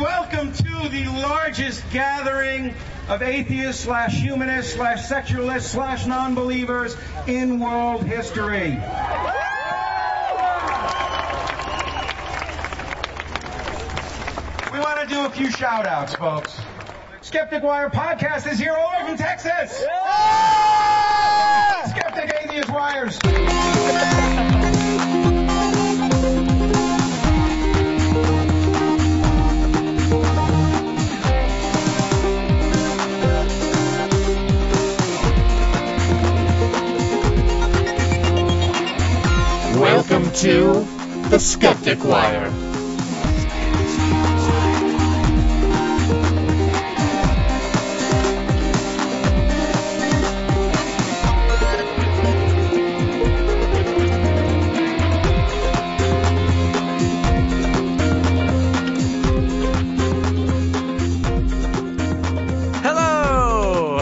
welcome to the largest gathering of atheists slash humanists slash secularists slash non-believers in world history. We want to do a few shout outs, folks. Skeptic Wire podcast is here all the way from Texas. Skeptic Atheist Wires. Welcome to the Skeptic Wire. Hello!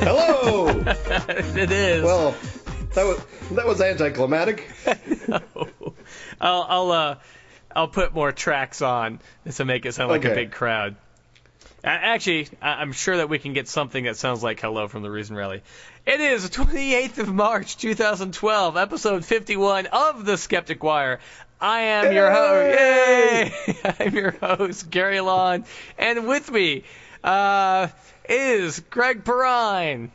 Hello. it is. well, that was that was anticlimactic. I'll I'll uh I'll put more tracks on to make it sound like a big crowd. Actually, I- I'm sure that we can get something that sounds like "Hello" from the Reason Rally. It is the 28th of March, 2012, episode 51 of the Skeptic Wire. I am your host. Yay! I'm your host, Gary Lawn, and with me uh, is Greg Perrine.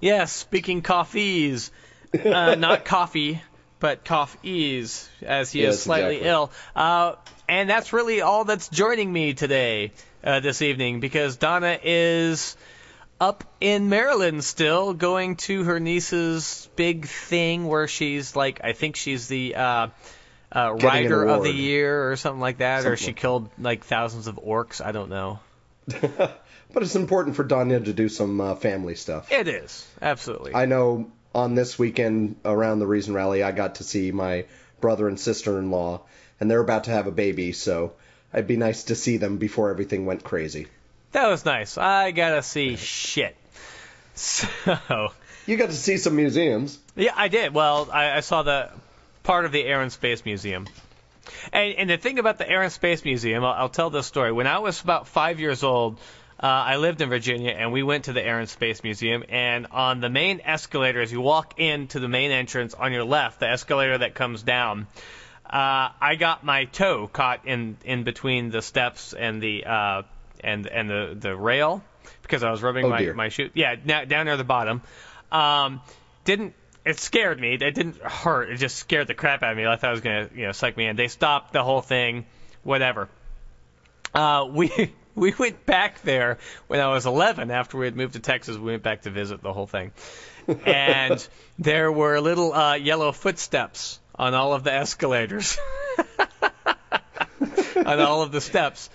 Yes, speaking coffees, uh, not coffee, but coffees, as he is slightly exactly. ill. Uh, and that's really all that's joining me today, uh, this evening, because Donna is up in Maryland still, going to her niece's big thing where she's like, I think she's the uh, uh, rider of the year or something like that, or she killed like thousands of orcs. I don't know. but it's important for Danya to do some uh, family stuff. It is absolutely. I know on this weekend around the Reason Rally, I got to see my brother and sister-in-law, and they're about to have a baby, so it'd be nice to see them before everything went crazy. That was nice. I gotta see shit. So, You got to see some museums. yeah, I did. Well, I, I saw the part of the Air and Space Museum. And, and the thing about the Air and Space Museum, I'll, I'll tell this story. When I was about five years old, uh, I lived in Virginia, and we went to the Air and Space Museum. And on the main escalator, as you walk into the main entrance on your left, the escalator that comes down, uh, I got my toe caught in in between the steps and the uh, and and the the rail because I was rubbing Oh, my dear. my shoe. Yeah, na- down near the bottom. Um, didn't it scared me? It didn't hurt. It just scared the crap out of me. I thought it was gonna you know suck me in. They stopped the whole thing. Whatever. Uh, we. We went back there when I was 11. After we had moved to Texas, we went back to visit the whole thing, and there were little uh, yellow footsteps on all of the escalators, on all of the steps.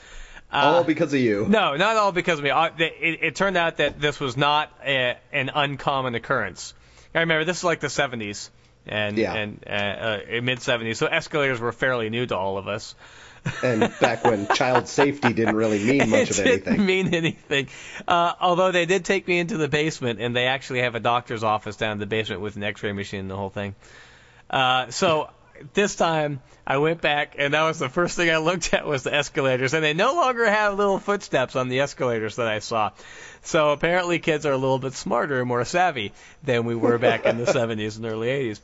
all because of you. No, not all because of me. Uh, It, it, it turned out that this was not a, an uncommon occurrence. I remember this is like the 70s and Yeah. and uh, uh, mid 70s, so escalators were fairly new to all of us. And back when child safety didn't really mean much of it didn't anything. mean anything. Uh, although they did take me into the basement, and they actually have a doctor's office down in the basement with an X-ray machine and the whole thing. Uh, so this time I went back, and that was the first thing I looked at was the escalators, and they no longer have little footsteps on the escalators that I saw. So apparently, kids are a little bit smarter and more savvy than we were back in the 70s and early 80s.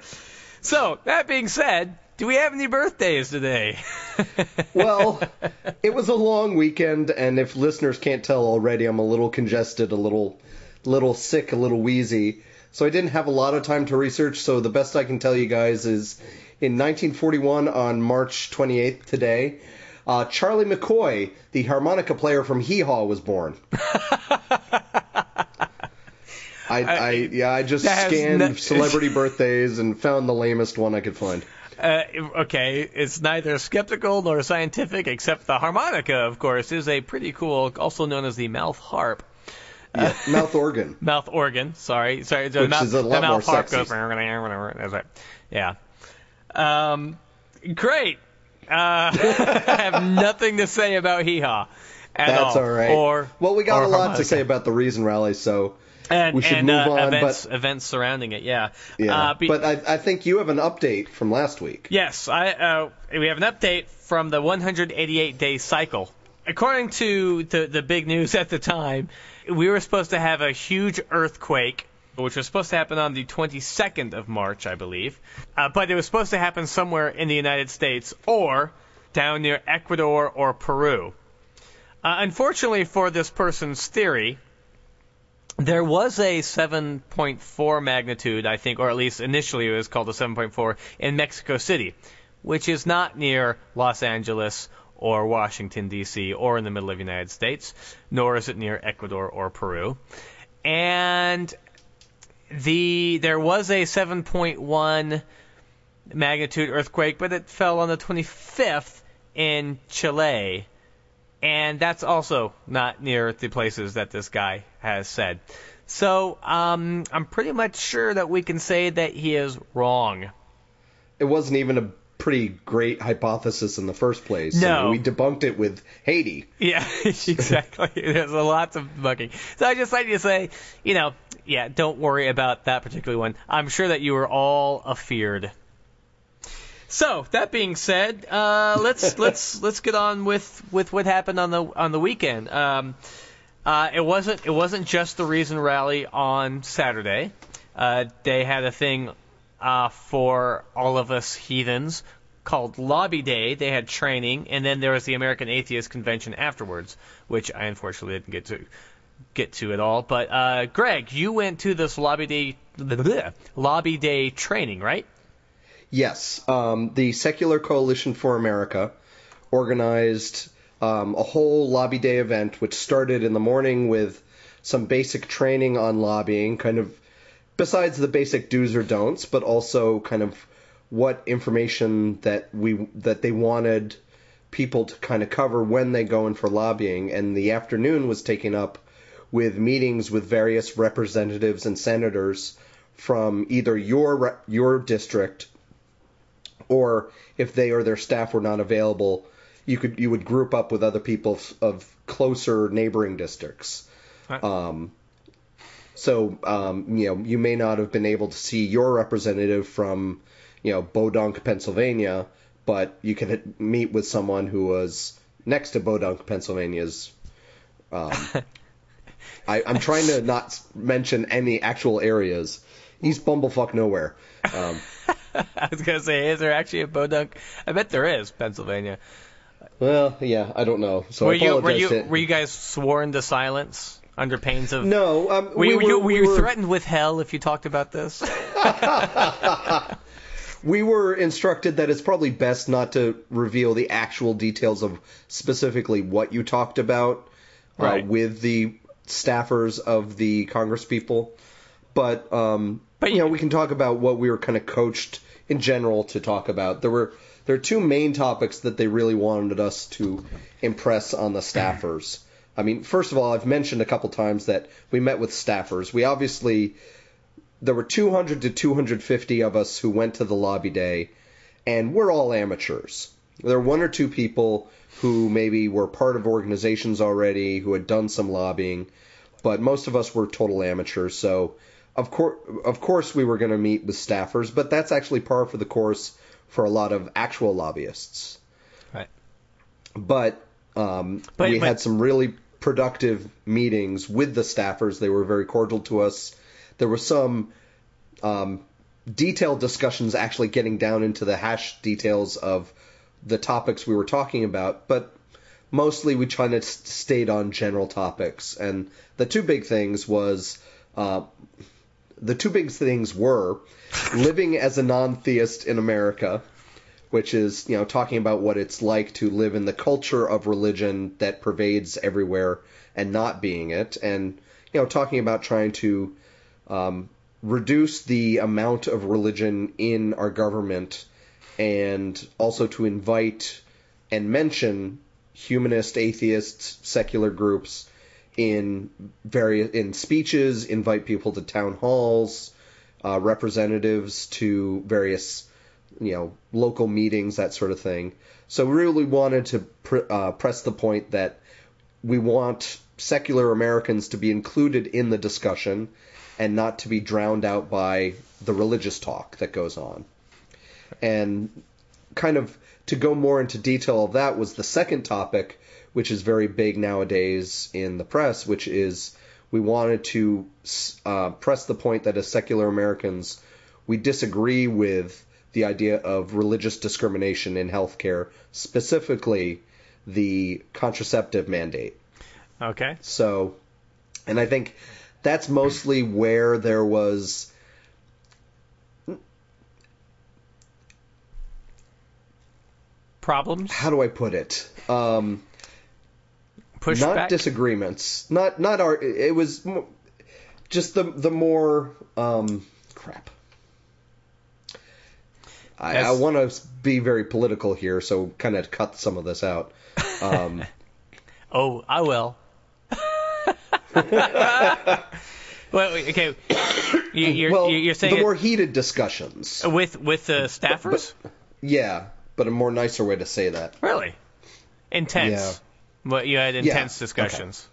so that being said, do we have any birthdays today? well, it was a long weekend, and if listeners can't tell already, I'm a little congested, a little, little sick, a little wheezy. So I didn't have a lot of time to research. So the best I can tell you guys is, in 1941, on March 28th today, uh, Charlie McCoy, the harmonica player from Hee Haw, was born. I, I yeah, I just scanned no- celebrity birthdays and found the lamest one I could find. Uh, okay, it's neither skeptical nor scientific, except the harmonica, of course, is a pretty cool, also known as the mouth harp. Yeah, mouth organ. Mouth organ, sorry, sorry, the Which mouth, is a lot more harp sexy. goes. Right. Yeah. Um, great. Uh, I have nothing to say about hee haw. That's all. all right. Or well, we got a lot harmonica. to say about the Reason Rally, so and we should and, move uh, on. events but events surrounding it. Yeah. yeah, Uh, be- but I, I think you have an update from last week. Yes, I uh, we have an update from the 188 day cycle. According to the the big news at the time, we were supposed to have a huge earthquake, which was supposed to happen on the 22nd of March, I believe, uh, but it was supposed to happen somewhere in the United States or down near Ecuador or Peru. Uh, unfortunately for this person's theory, there was a 7.4 magnitude, I think, or at least initially it was called a 7.4 in Mexico City, which is not near Los Angeles or Washington D.C. or in the middle of the United States, nor is it near Ecuador or Peru. And the there was a 7.1 magnitude earthquake, but it fell on the 25th in Chile, and that's also not near the places that this guy has said. So um, I'm pretty much sure that we can say that he is wrong. It wasn't even a pretty great hypothesis in the first place. No. we debunked it with Haiti. Yeah, exactly. There's a lots of bugging. So I just like to say, you know, yeah, don't worry about that particular one. I'm sure that you were all afeared. So that being said, uh, let's let's let's get on with, with what happened on the on the weekend. Um, uh, it wasn't it wasn't just the Reason Rally on Saturday. Uh, they had a thing uh, for all of us heathens called Lobby Day. They had training, and then there was the American Atheist Convention afterwards, which I unfortunately didn't get to get to at all. But uh, Greg, you went to this Lobby Day Lobby Day training, right? Yes, um, the Secular Coalition for America organized um, a whole lobby day event, which started in the morning with some basic training on lobbying, kind of besides the basic do's or don'ts, but also kind of what information that we that they wanted people to kind of cover when they go in for lobbying. And the afternoon was taken up with meetings with various representatives and senators from either your your district or if they or their staff were not available, you could you would group up with other people of, of closer neighboring districts. Right. Um, so um, you know you may not have been able to see your representative from you know Podunk, Pennsylvania, but you could meet with someone who was next to Podunk, Pennsylvania's. Um, I, I'm trying to not mention any actual areas. East Bumblefuck nowhere. Um, I was gonna say, is there actually a Podunk? I bet there is, Pennsylvania. Well, yeah, I don't know. So were you were you to- were you guys sworn to silence under pains of? No, um, Were, we you, were, you, were we you were- threatened with hell if you talked about this? We were instructed that it's probably best not to reveal the actual details of specifically what you talked about uh, with the staffers of the Congress people, but um, But you know we can talk about what we were kind of coached in general to talk about. There were there are two main topics that they really wanted us to impress on the staffers. I mean, first of all, I've mentioned a couple times that we met with staffers. We obviously there were 200 to 250 of us who went to the lobby day, and we're all amateurs. There were one or two people who maybe were part of organizations already, who had done some lobbying, but most of us were total amateurs. So, of course, of course, we were going to meet with staffers, but that's actually par for the course for a lot of actual lobbyists. Right. But um, But- we but- had some really productive meetings with the staffers. They were very cordial to us. There were some um, detailed discussions actually getting down into the hash details of the topics we were talking about, but mostly we tried to s- stayed on general topics. And the two big things was uh, the two big things were living as a non-theist in America, which is you know talking about what it's like to live in the culture of religion that pervades everywhere and not being it, and you know talking about trying to um, reduce the amount of religion in our government, and also to invite and mention humanist, atheists, secular groups in various in speeches, invite people to town halls, uh, representatives to various you know local meetings, that sort of thing. So we really wanted to pr- uh, press the point that we want secular Americans to be included in the discussion and not to be drowned out by the religious talk that goes on. And kind of to go more into detail of that was the second topic, which is very big nowadays in the press, which is we wanted to uh, press the point that as secular Americans, we disagree with the idea of religious discrimination in healthcare, specifically the contraceptive mandate. Okay. So, and I think that's mostly where there was Problems? how do I put it? Um, Pushback? not disagreements. Not not our. It was just the the more um, crap. I, I want to be very political here, so kind of cut some of this out. Um, Oh, I will. well, wait, okay. You, you're, well, you're saying the more heated discussions. with with the staffers? Yeah, but a more nicer way to say that. really? Intense. Yeah. What you had intense okay. discussions.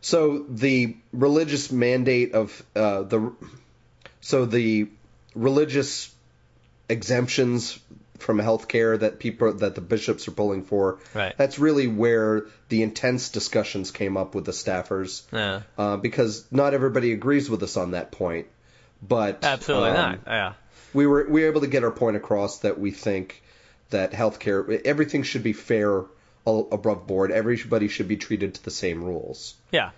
So the religious mandate of uh, the so the religious exemptions from healthcare that people that the bishops are pulling for. Right. That's really where the intense discussions came up with the staffers, Yeah. uh, because not everybody agrees with us on that point. But Absolutely um, not. Yeah. we were we were able to get our point across that we think that healthcare everything should be fair above board. Everybody should be treated to the same rules. Yeah.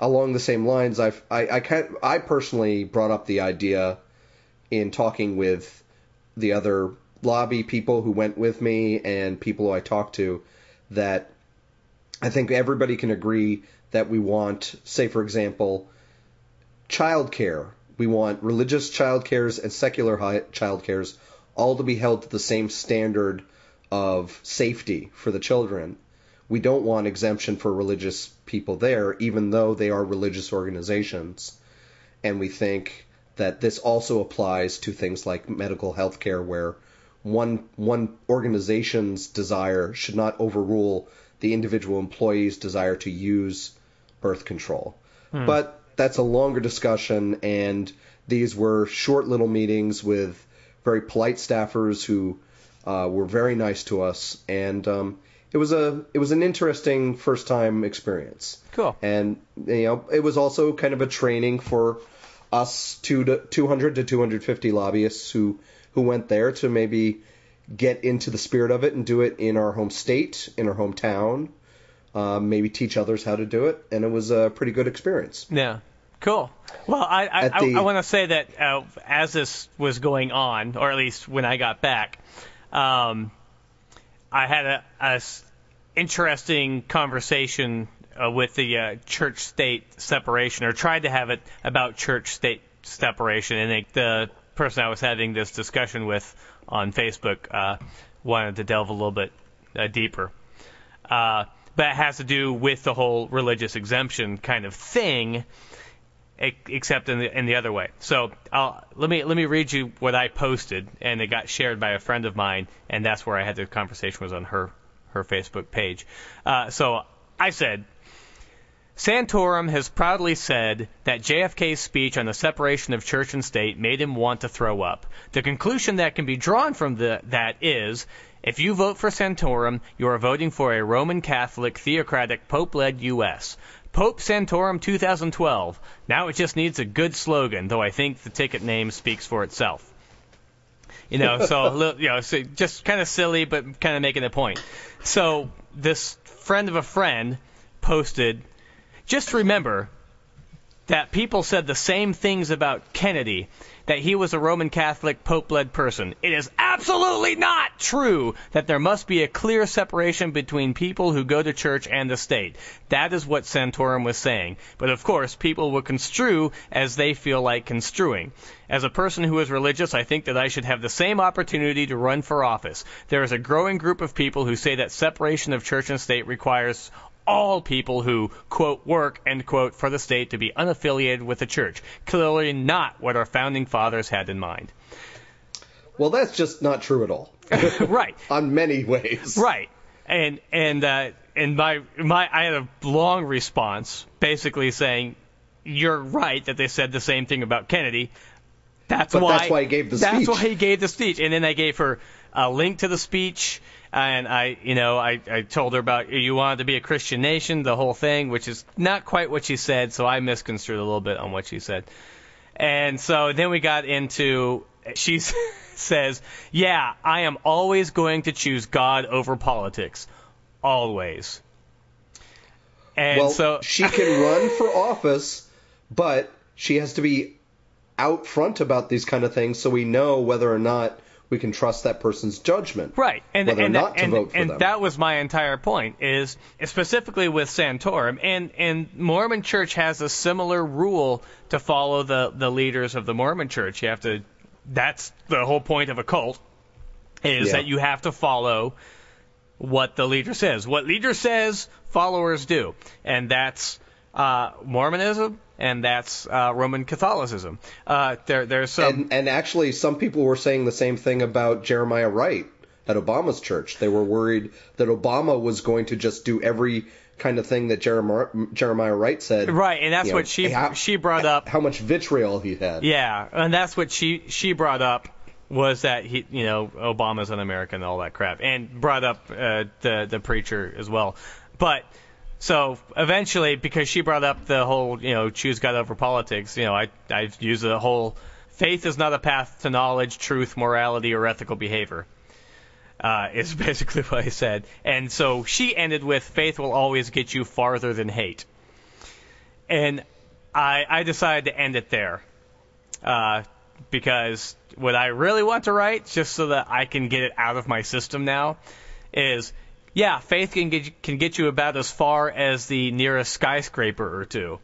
Along the same lines, I've, I I can I personally brought up the idea in talking with the other lobby people who went with me and people who I talked to that I think everybody can agree that we want, say for example, childcare. We want religious childcares and secular hi- childcares all to be held to the same standard of safety for the children. We don't want exemption for religious people there, even though they are religious organizations. And we think that this also applies to things like medical health care, where one one organization's desire should not overrule the individual employee's desire to use birth control. Hmm. But that's a longer discussion, and these were short little meetings with very polite staffers who uh, were very nice to us, and um, it was a it was an interesting first time experience. Cool. And you know, it was also kind of a training for us two to 200 to 250 lobbyists who who went there to maybe get into the spirit of it and do it in our home state, in our hometown, uh, maybe teach others how to do it, and it was a pretty good experience. Yeah. Cool. Well, I I, I, I want to say that uh, as this was going on, or at least when I got back, um, I had a, interesting conversation uh, with the uh, church-state separation, or tried to have it about church-state separation, and it, the person I was having this discussion with on Facebook uh, wanted to delve a little bit uh, deeper. Uh, but it has to do with the whole religious exemption kind of thing, except in the in the other way. So I'll, let me let me read you what I posted, and it got shared by a friend of mine, and that's where I had the conversation was on her her Facebook page. Uh, so I said. Santorum has proudly said that JFK's speech on the separation of church and state made him want to throw up. The conclusion that can be drawn from the, that is, if you vote for Santorum, you are voting for a Roman Catholic, theocratic, Pope-led U.S. Pope Santorum 2012. Now it just needs a good slogan, though I think the ticket name speaks for itself. You know, so a little- you know, so just kind of silly, but kind of making a point. So this friend of a friend posted, just remember that people said the same things about Kennedy, that he was a Roman Catholic Pope-led person. It is absolutely not true that there must be a clear separation between people who go to church and the state. That is what Santorum was saying. But of course, people will construe as they feel like construing. As a person who is religious, I think that I should have the same opportunity to run for office. There is a growing group of people who say that separation of church and state requires all people who, quote, work, end quote, for the state to be unaffiliated with the church. Clearly not what our founding fathers had in mind. Well, that's just not true at all. right, On many ways. right. and and uh, and my my I had a long response, basically saying, "You're right that they said the same thing about Kennedy." That's But why that's why he gave the That's speech. That's why he gave the speech, and then I gave her a link to the speech, and I, you know, I I told her about you wanted to be a Christian nation, the whole thing, which is not quite what she said, so I misconstrued a little bit on what she said. And so then we got into she says, "Yeah, I am always going to choose God over politics, always." And well, so she can run for office, but she has to be out front about these kind of things so we know whether or not we can trust that person's judgment. Right, and whether and, or not to and, vote for and them. that was my entire point. Is specifically with Santorum, and and Mormon Church has a similar rule to follow the the leaders of the Mormon Church. You have to. That's the whole point of a cult, is Yeah. that you have to follow what the leader says. What leader says, followers do, and that's uh, Mormonism, and that's uh, Roman Catholicism. Uh, there, there's some. and and actually, some people were saying the same thing about Jeremiah Wright at Obama's church. They were worried that Obama was going to just do every kind of thing that Jeremiah, Jeremiah Wright said. Right, and that's You know, what she how- she brought up. How much vitriol he had. Yeah, and that's what she she brought up was that he, you know, Obama's an American and all that crap, and brought up uh, the the preacher as well. But so eventually, because she brought up the whole, you know, choose God over politics, you know, I I use the whole faith is not a path to knowledge, truth, morality, or ethical behavior. Uh, is basically what I said, and so she ended with faith will always get you farther than hate, and I I decided to end it there uh, because what I really want to write, just so that I can get it out of my system now, is yeah, faith can get you, can get you about as far as the nearest skyscraper or two,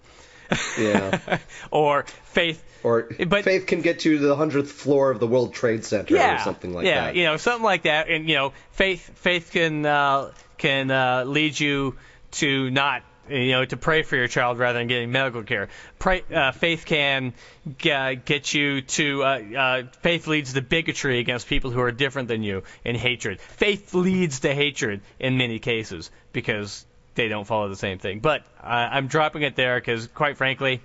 Yeah. or faith. Or But- faith can get you to the hundredth floor of the World Trade Center Yeah, or something like yeah, that. you know, something like that, and you know, faith faith can uh, can uh, lead you to not you know to pray for your child rather than getting medical care. Pray, uh, faith can g- get you to uh, uh, faith leads to bigotry against people who are different than you and hatred. Faith leads to hatred in many cases because they don't follow the same thing. But uh, I'm dropping it there because, quite frankly,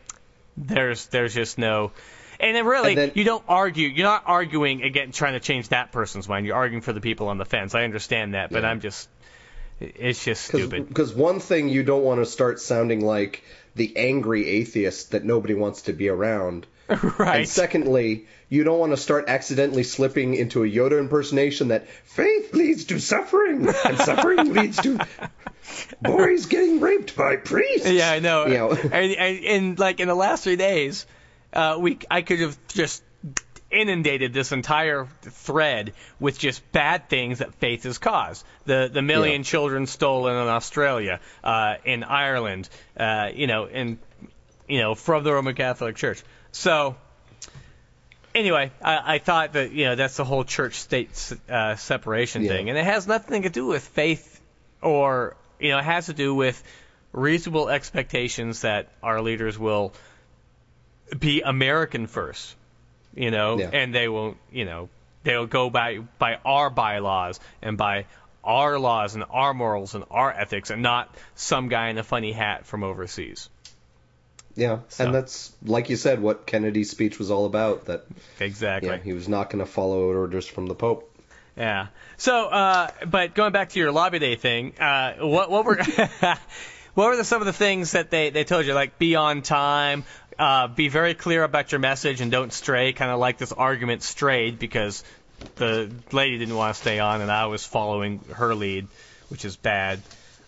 there's there's just no. And then really, And then- you don't argue. You're not arguing against trying to change that person's mind. You're arguing for the people on the fence. I understand that, but Yeah. I'm just. It's just stupid. Because one thing you don't want to start sounding like the angry atheist that nobody wants to be around. right. And secondly, you don't want to start accidentally slipping into a Yoda impersonation that faith leads to suffering, and suffering leads to boys getting raped by priests. Yeah, I know. You know. and, and, and like in the last three days, uh, we I could have just inundated this entire thread with just bad things that faith has caused. The the million Yeah. children stolen in Australia, uh, in Ireland, uh, you know, in you know from the Roman Catholic Church. So anyway, I, I thought that you know that's the whole church-state uh, separation Yeah. thing, and it has nothing to do with faith, or you know, it has to do with reasonable expectations that our leaders will be American first, you know, Yeah. and they won't, you know, they'll go by by our bylaws and by our laws and our morals and our ethics, and not some guy in a funny hat from overseas. Yeah, So- and that's like you said, what Kennedy's speech was all about. That Exactly. yeah, he was not going to follow orders from the Pope. Yeah. So, uh, but going back to your lobby day thing, uh, what what were what were the, some of the things that they they told you? Like be on time, uh, be very clear about your message, and don't stray. Kind of like this argument strayed because the lady didn't want to stay on, and I was following her lead, which is bad.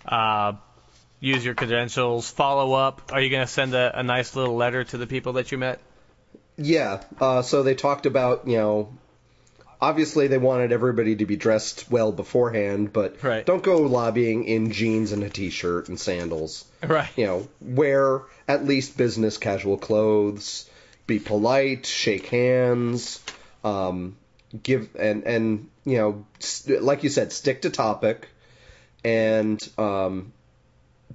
Uh, use your credentials. Follow up. Are you going to send a, a nice little letter to the people that you met? Yeah, uh, so they talked about you know. Obviously, they wanted everybody to be dressed well beforehand, but Right. don't go lobbying in jeans and a t-shirt and sandals. Right. you know, wear at least business casual clothes, be polite, shake hands, um, give and and you know, st- like you said, stick to topic, and um,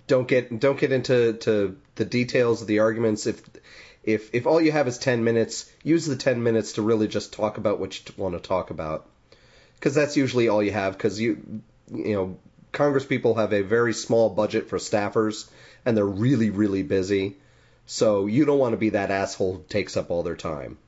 don't get don't get into to the details of the arguments. If if if all you have is ten minutes, use the ten minutes to really just talk about what you want to talk about, because that's usually all you have. Because you you know Congress people have a very small budget for staffers, and they're really, really busy. So you don't want to be that asshole who takes up all their time.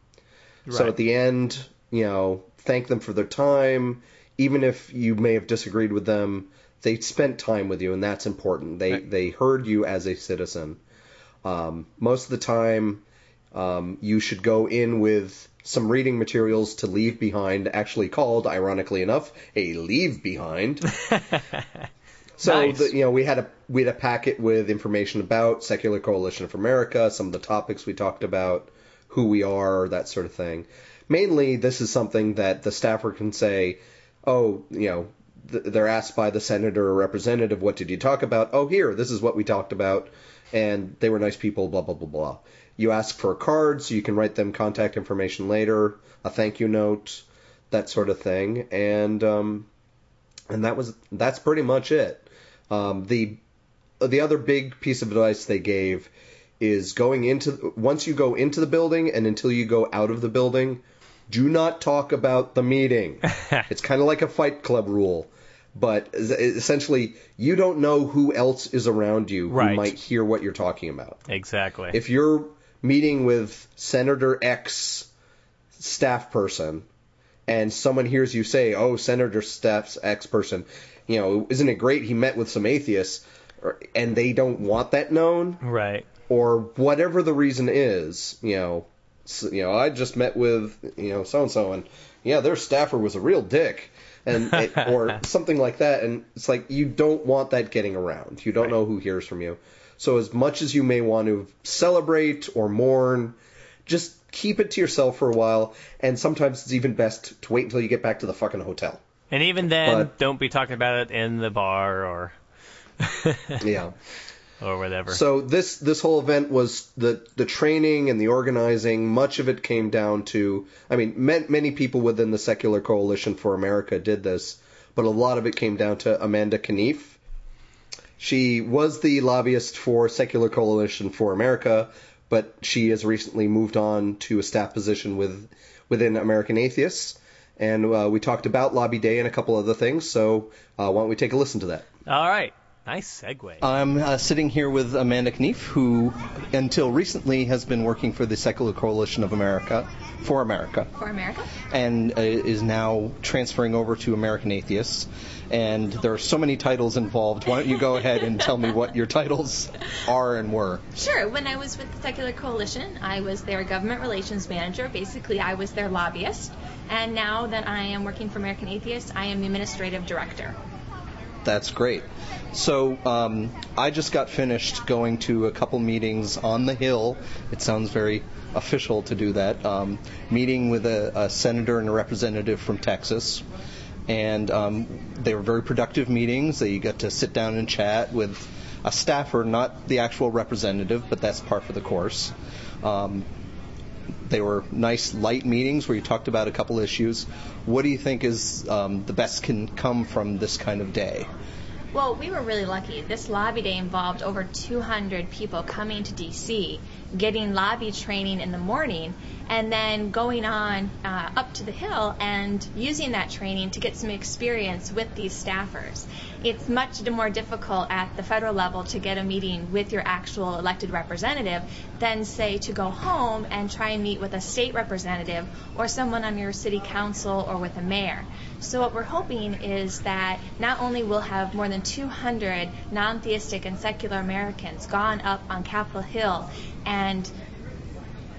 So at the end, you know, thank them for their time. Even if you may have disagreed with them, they spent time with you, and that's important. They Right. they heard you as a citizen. Um, most of the time, um, you should go in with some reading materials to leave behind, actually called, ironically enough, a leave behind. So Nice. the, you know, we had a we had a packet with information about Secular Coalition of America, some of the topics we talked about, who we are, that sort of thing. Mainly, this is something that the staffer can say, oh, you know, th- they're asked by the senator or representative, what did you talk about? Oh, here, this is what we talked about, and they were nice people, blah blah blah blah. You ask for a card, so you can write them contact information later, a thank you note, that sort of thing, and um, and that was that's pretty much it. Um, the the other big piece of advice they gave is going into once you go into the building and until you go out of the building, do not talk about the meeting. it's kind of like a Fight Club rule, but essentially you don't know who else is around you who might hear what you're talking about. exactly. If you're meeting with Senator X staff person and someone hears you say, "Oh, Senator Staff's X person," you know, isn't it great he met with some atheists, and they don't want that known, right. or whatever the reason is, you know, s you know, I just met with you know so and so, and yeah, their staffer was a real dick. And it, or something like that, and it's like you don't want that getting around. You don't Right. know who hears from you. So as much as you may want to celebrate or mourn, just keep it to yourself for a while. And sometimes it's even best to wait until you get back to the fucking hotel. And even then, But- don't be talking about it in the bar or Yeah. or whatever. So this this whole event was the the training and the organizing. Much of it came down to, I mean, ma- many people within the Secular Coalition for America did this, but a lot of it came down to Amanda Knief. She was the lobbyist for Secular Coalition for America, but she has recently moved on to a staff position with within American Atheists. And uh, we talked about Lobby Day and a couple other things. So uh, why don't we take a listen to that? All right. Nice segue. I'm uh, sitting here with Amanda Knief, who until recently has been working for the Secular Coalition of America, for America, for America. and uh, is now transferring over to American Atheists. And there are so many titles involved. Why don't you go ahead and tell me what your titles are and were? Sure. When I was with the Secular Coalition, I was their government relations manager. Basically, I was their lobbyist. And now that I am working for American Atheists, I am the administrative director. That's great. So um, I just got finished going to a couple meetings on the Hill. It sounds very official to do that. Um, meeting with a, a senator and a representative from Texas, and um, they were very productive meetings. You got to sit down and chat with a staffer, not the actual representative, but that's par for the course. Um, they were nice, light meetings where you talked about a couple issues. What do you think is um, the best can come from this kind of day? Well, we were really lucky. This lobby day involved over 200 people coming to DC, getting lobby training in the morning, and then going on uh, up to the Hill and using that training to get some experience with these staffers. It's much more difficult at the federal level to get a meeting with your actual elected representative than, say, to go home and try and meet with a state representative or someone on your city council or with a mayor. So what we're hoping is that not only we'll have more than 200 non-theistic and secular Americans gone up on Capitol Hill and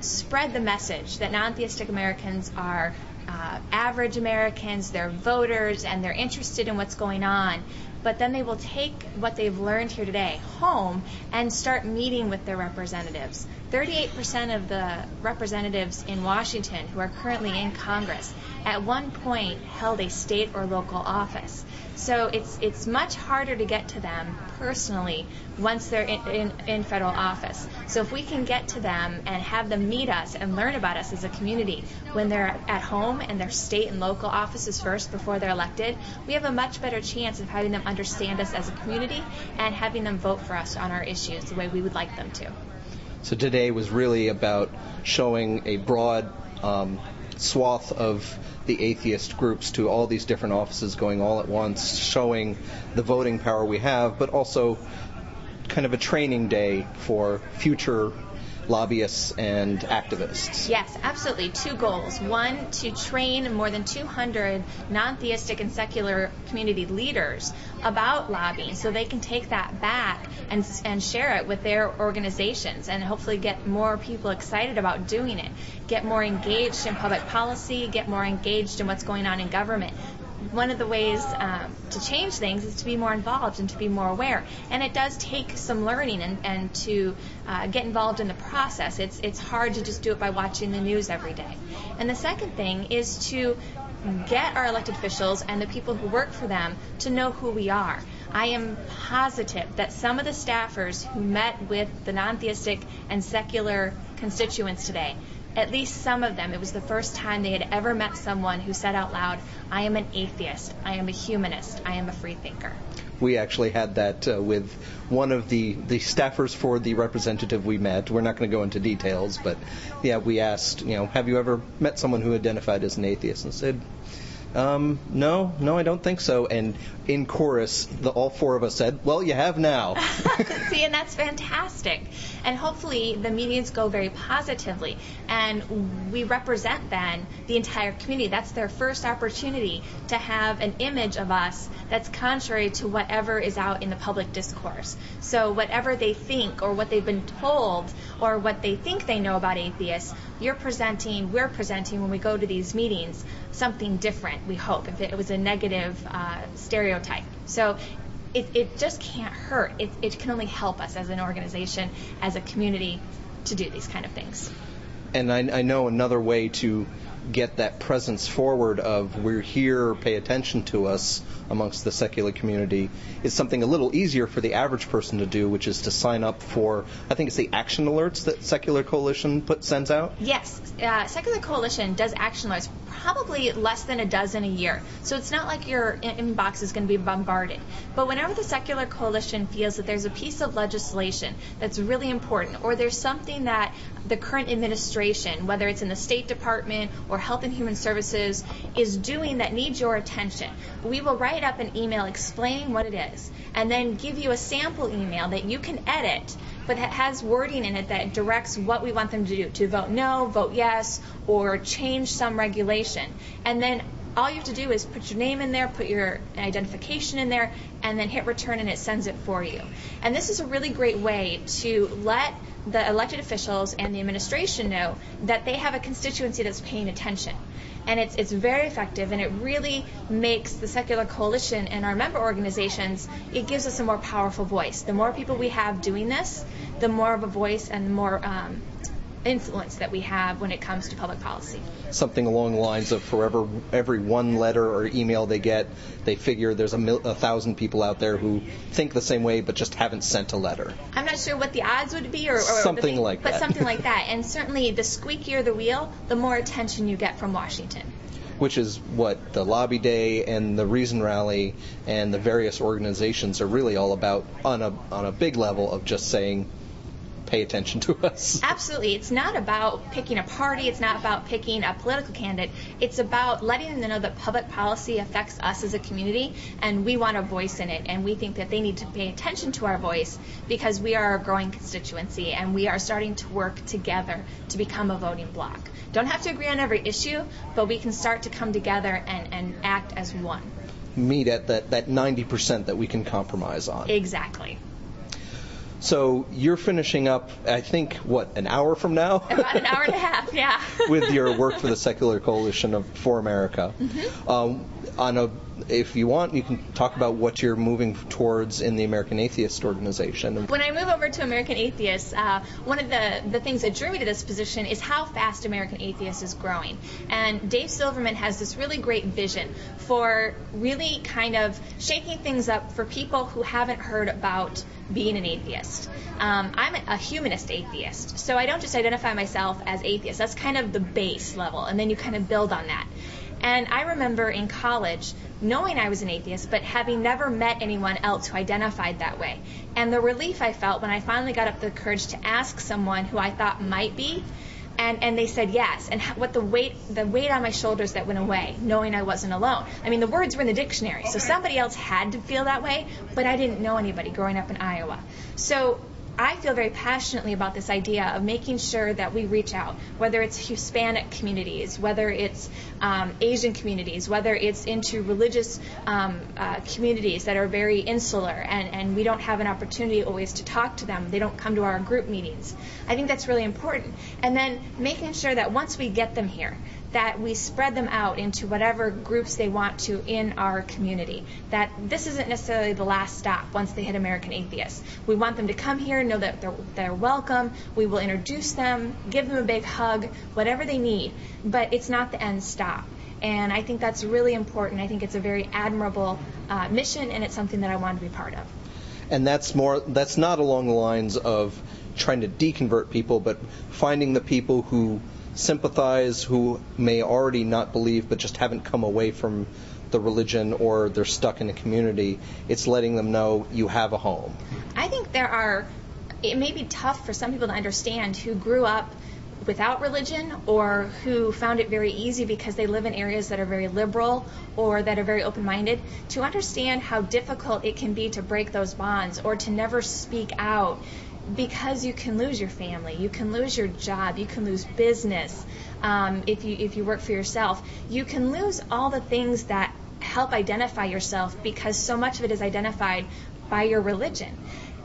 spread the message that non-theistic Americans are uh, average Americans, they're voters, and they're interested in what's going on. But then they will take what they've learned here today home and start meeting with their representatives. 38% of the representatives in Washington who are currently in Congress at one point held a state or local office. So it's it's much harder to get to them personally once they're in, in, in federal office. So if we can get to them and have them meet us and learn about us as a community when they're at home and their state and local offices first before they're elected, we have a much better chance of having them understand us as a community and having them vote for us on our issues the way we would like them to. So today was really about showing a broad um, swath of the atheist groups to all these different offices going all at once, showing the voting power we have, but also kind of a training day for future lobbyists and activists. Yes, absolutely. Two goals. One, to train more than 200 non theistic and secular community leaders about lobbying so they can take that back and, and share it with their organizations and hopefully get more people excited about doing it, get more engaged in public policy, get more engaged in what's going on in government one of the ways um, to change things is to be more involved and to be more aware. And it does take some learning and, and to uh, get involved in the process. It's, it's hard to just do it by watching the news every day. And the second thing is to get our elected officials and the people who work for them to know who we are. I am positive that some of the staffers who met with the non theistic and secular constituents today at least some of them, it was the first time they had ever met someone who said out loud, I am an atheist, I am a humanist, I am a free thinker. We actually had that uh, with one of the, the staffers for the representative we met. We're not going to go into details, but yeah, we asked, you know, have you ever met someone who identified as an atheist? And said, um, no, no, I don't think so. And in chorus, the, all four of us said, well, you have now. See, and that's fantastic. And hopefully the meetings go very positively. And we represent then the entire community. That's their first opportunity to have an image of us that's contrary to whatever is out in the public discourse. So whatever they think or what they've been told or what they think they know about atheists, you're presenting, we're presenting when we go to these meetings something different, we hope, if it was a negative uh, stereotype. So it, it just can't hurt. It, it can only help us as an organization, as a community, to do these kind of things. And I, I know another way to get that presence forward of we're here, pay attention to us amongst the secular community is something a little easier for the average person to do, which is to sign up for, I think it's the action alerts that Secular Coalition put, sends out? Yes. Uh, Secular Coalition does action alerts probably less than a dozen a year. So it's not like your inbox is going to be bombarded. But whenever the Secular Coalition feels that there's a piece of legislation that's really important, or there's something that the current administration, whether it's in the State Department or Health and Human Services, is doing that needs your attention, we will write up an email explaining what it is and then give you a sample email that you can edit but that has wording in it that directs what we want them to do to vote no, vote yes, or change some regulation. And then all you have to do is put your name in there, put your identification in there, and then hit return and it sends it for you. And this is a really great way to let the elected officials and the administration know that they have a constituency that's paying attention and it's it's very effective and it really makes the secular coalition and our member organizations it gives us a more powerful voice. The more people we have doing this the more of a voice and more um, influence that we have when it comes to public policy. Something along the lines of forever, every, one letter or email they get, they figure there's a, mil, a thousand people out there who think the same way but just haven't sent a letter. I'm not sure what the odds would be or, or something thing, like but that. But something like that. And certainly the squeakier the wheel, the more attention you get from Washington which is what the lobby day and the reason rally and the various organizations are really all about on a on a big level of just saying pay attention to us. Absolutely. It's not about picking a party. It's not about picking a political candidate. It's about letting them know that public policy affects us as a community and we want a voice in it. And we think that they need to pay attention to our voice because we are a growing constituency and we are starting to work together to become a voting bloc. Don't have to agree on every issue, but we can start to come together and, and act as one. Meet at that, that 90% that we can compromise on. Exactly. So you're finishing up, I think, what, an hour from now? About an hour and a half, yeah. with your work for the Secular Coalition of, for America. Mm-hmm. Um, on a, if you want, you can talk about what you're moving towards in the American Atheist Organization. When I move over to American Atheists, uh, one of the, the things that drew me to this position is how fast American Atheists is growing. And Dave Silverman has this really great vision for really kind of shaking things up for people who haven't heard about being an atheist. Um, I'm a humanist atheist, so I don't just identify myself as atheist. That's kind of the base level, and then you kind of build on that. And I remember in college knowing I was an atheist, but having never met anyone else who identified that way. And the relief I felt when I finally got up the courage to ask someone who I thought might be, And, and they said yes. And what the weight, the weight on my shoulders that went away, knowing I wasn't alone. I mean, the words were in the dictionary, so somebody else had to feel that way, but I didn't know anybody growing up in Iowa. So I feel very passionately about this idea of making sure that we reach out, whether it's Hispanic communities, whether it's um, Asian communities, whether it's into religious um, uh, communities that are very insular and, and we don't have an opportunity always to talk to them. They don't come to our group meetings. I think that's really important. And then making sure that once we get them here, that we spread them out into whatever groups they want to in our community. That this isn't necessarily the last stop once they hit American Atheists. We want them to come here, know that they're, they're welcome. We will introduce them, give them a big hug, whatever they need. But it's not the end stop. And I think that's really important. I think it's a very admirable uh, mission, and it's something that I want to be part of. And that's more. That's not along the lines of trying to deconvert people, but finding the people who sympathize who may already not believe but just haven't come away from the religion or they're stuck in a community. It's letting them know you have a home. I think there are, it may be tough for some people to understand who grew up without religion or who found it very easy because they live in areas that are very liberal or that are very open minded to understand how difficult it can be to break those bonds or to never speak out because you can lose your family, you can lose your job, you can lose business um, if you if you work for yourself. You can lose all the things that help identify yourself because so much of it is identified by your religion.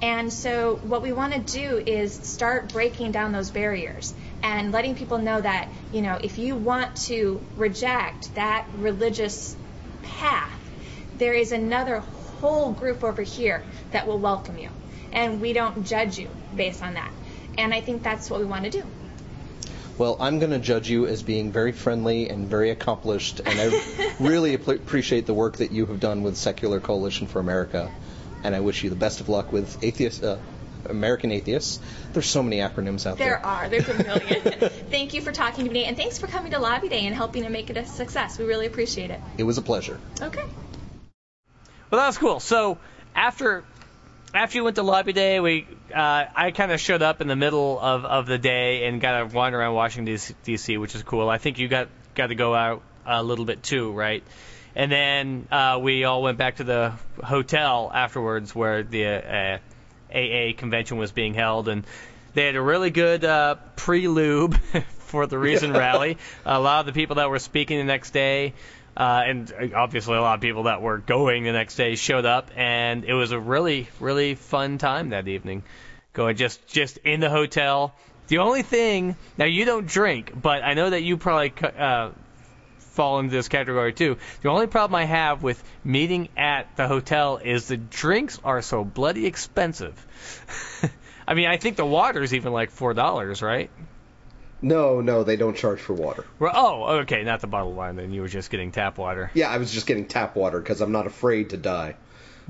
And so what we want to do is start breaking down those barriers and letting people know that, you know, if you want to reject that religious path, there is another whole group over here that will welcome you and we don't judge you based on that. And I think that's what we want to do. Well, I'm going to judge you as being very friendly and very accomplished, and I really appreciate the work that you have done with Secular Coalition for America. And I wish you the best of luck with atheist, uh, American Atheists. There's so many acronyms out there. There are. There's a million. Thank you for talking to me, and thanks for coming to Lobby Day and helping to make it a success. We really appreciate it. It was a pleasure. Okay. Well, that was cool. So after after you went to lobby day, we uh, I kind of showed up in the middle of, of the day and got to wander around Washington D.C., which is cool. I think you got got to go out a little bit too, right? And then uh, we all went back to the hotel afterwards, where the uh, AA convention was being held, and they had a really good uh, pre-lube for the Reason rally. A lot of the people that were speaking the next day uh, and obviously, a lot of people that were going the next day showed up, and it was a really, really fun time that evening. Going just, just in the hotel. The only thing now you don't drink, but I know that you probably uh, fall into this category too. The only problem I have with meeting at the hotel is the drinks are so bloody expensive. I mean, I think the water's even like four dollars, right? No, no, they don't charge for water. Well, oh, okay, not the bottled wine. Then you were just getting tap water. Yeah, I was just getting tap water because I'm not afraid to die.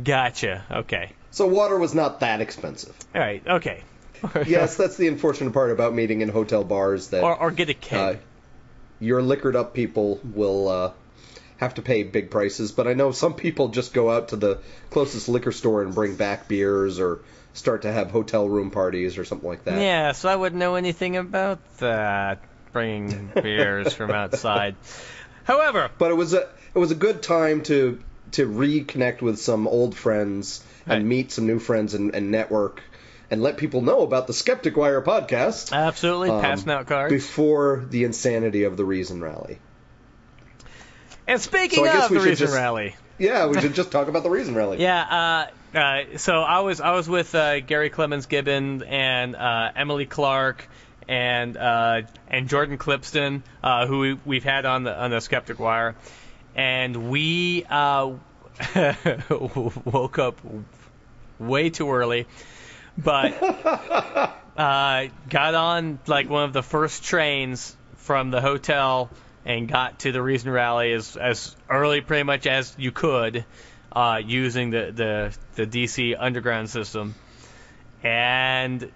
Gotcha. Okay. So water was not that expensive. All right. Okay. yes, that's the unfortunate part about meeting in hotel bars that or, or get a keg. Uh, your liquored up people will uh, have to pay big prices, but I know some people just go out to the closest liquor store and bring back beers or start to have hotel room parties or something like that. Yeah, so I wouldn't know anything about that. Bringing beers from outside. However, but it was a it was a good time to to reconnect with some old friends and right. meet some new friends and, and, network and let people know about the Skeptic Wire podcast. Absolutely, um, passing out cards before the insanity of the Reason Rally. And speaking so of the Reason just, Rally, yeah, we should just talk about the Reason Rally. Yeah, uh, uh, so I was I was with uh, Gary Clemens Gibbon and uh, Emily Clark and uh, and Jordan Clipston, uh, who we, have had on the on the Skeptic Wire, and we uh, woke up way too early, but uh, got on like one of the first trains from the hotel and got to the Reason Rally as as early pretty much as you could, uh, using the, the the DC underground system, and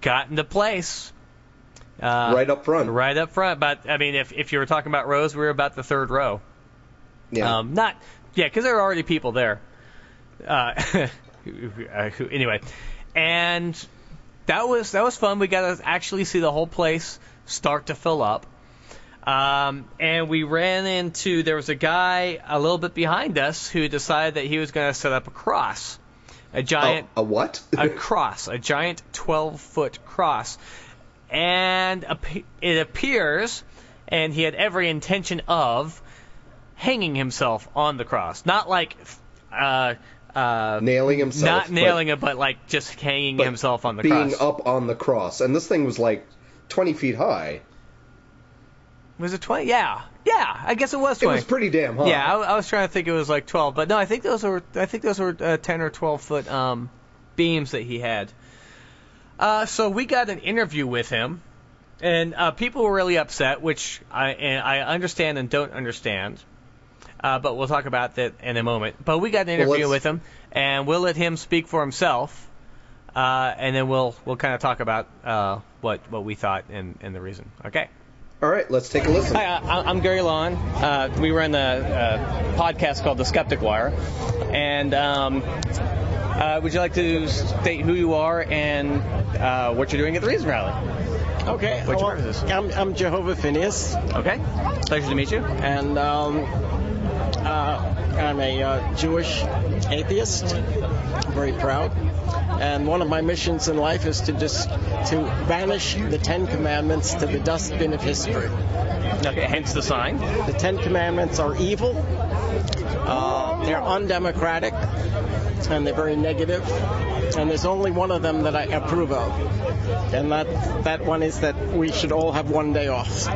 got into place. Uh, right up front. Right up front. But I mean, if if you were talking about rows, we were about the third row. Yeah. Um, not yeah, because there were already people there. Uh, anyway, and that was that was fun. We got to actually see the whole place start to fill up. Um, and we ran into there was a guy a little bit behind us who decided that he was going to set up a cross, a giant Oh, a what? a cross, a giant 12 foot cross. And it appears, and he had every intention of hanging himself on the cross. Not like uh, uh, nailing himself. not but nailing it, but like just hanging himself on the being cross. Being up on the cross, and this thing was like 20 feet high. Was it 20? Yeah. Yeah, I guess it was 20. It was pretty damn high. Yeah, I, I was trying to think it was like 12, but no, I think those were I think those were uh, 10 or 12 foot um, beams that he had. Uh, so we got an interview with him, and uh, people were really upset, which I and I understand and don't understand. Uh, but we'll talk about that in a moment. But we got an interview let's- with him, and we'll let him speak for himself, uh, and then we'll we'll kind of talk about uh, what what we thought and, and the reason. Okay. All right, let's take a listen. Hi, uh, I'm Gary Lawn. Uh, we run the uh, podcast called The Skeptic Wire. And um, uh, would you like to state who you are and uh, what you're doing at the Reason Rally? Okay. What's your well, purpose? I'm, I'm Jehovah Phineas, Okay. Pleasure to meet you. and um, I'm a uh, Jewish atheist. Very proud. And one of my missions in life is to just to banish the Ten Commandments to the dustbin of history. Okay, hence the sign. The Ten Commandments are evil. Uh, they're undemocratic, and they're very negative. And there's only one of them that I approve of, and that that one is that we should all have one day off,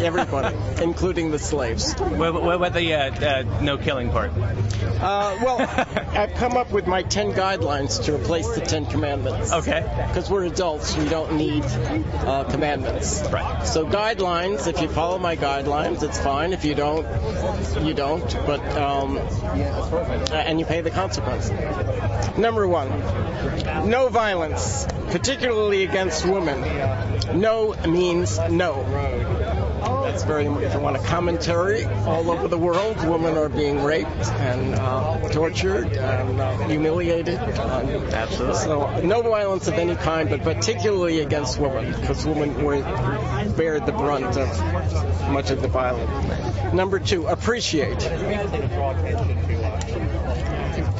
everybody, including the slaves. What, what about the uh, uh, no killing part? Uh, well, I've come up with my ten guidelines to replace the Ten Commandments. Okay. Because we're adults, we don't need uh, commandments. Right. So guidelines, if you follow my guidelines, it's fine. If you don't, you don't. But um, and you pay the consequence. Number one, no violence, particularly against women. No means no. That's very. If you want a commentary, all over the world, women are being raped and uh, tortured and uh, humiliated. Absolutely. So no violence of any kind, but particularly against women, because women were bear the brunt of much of the violence. Number two, appreciate.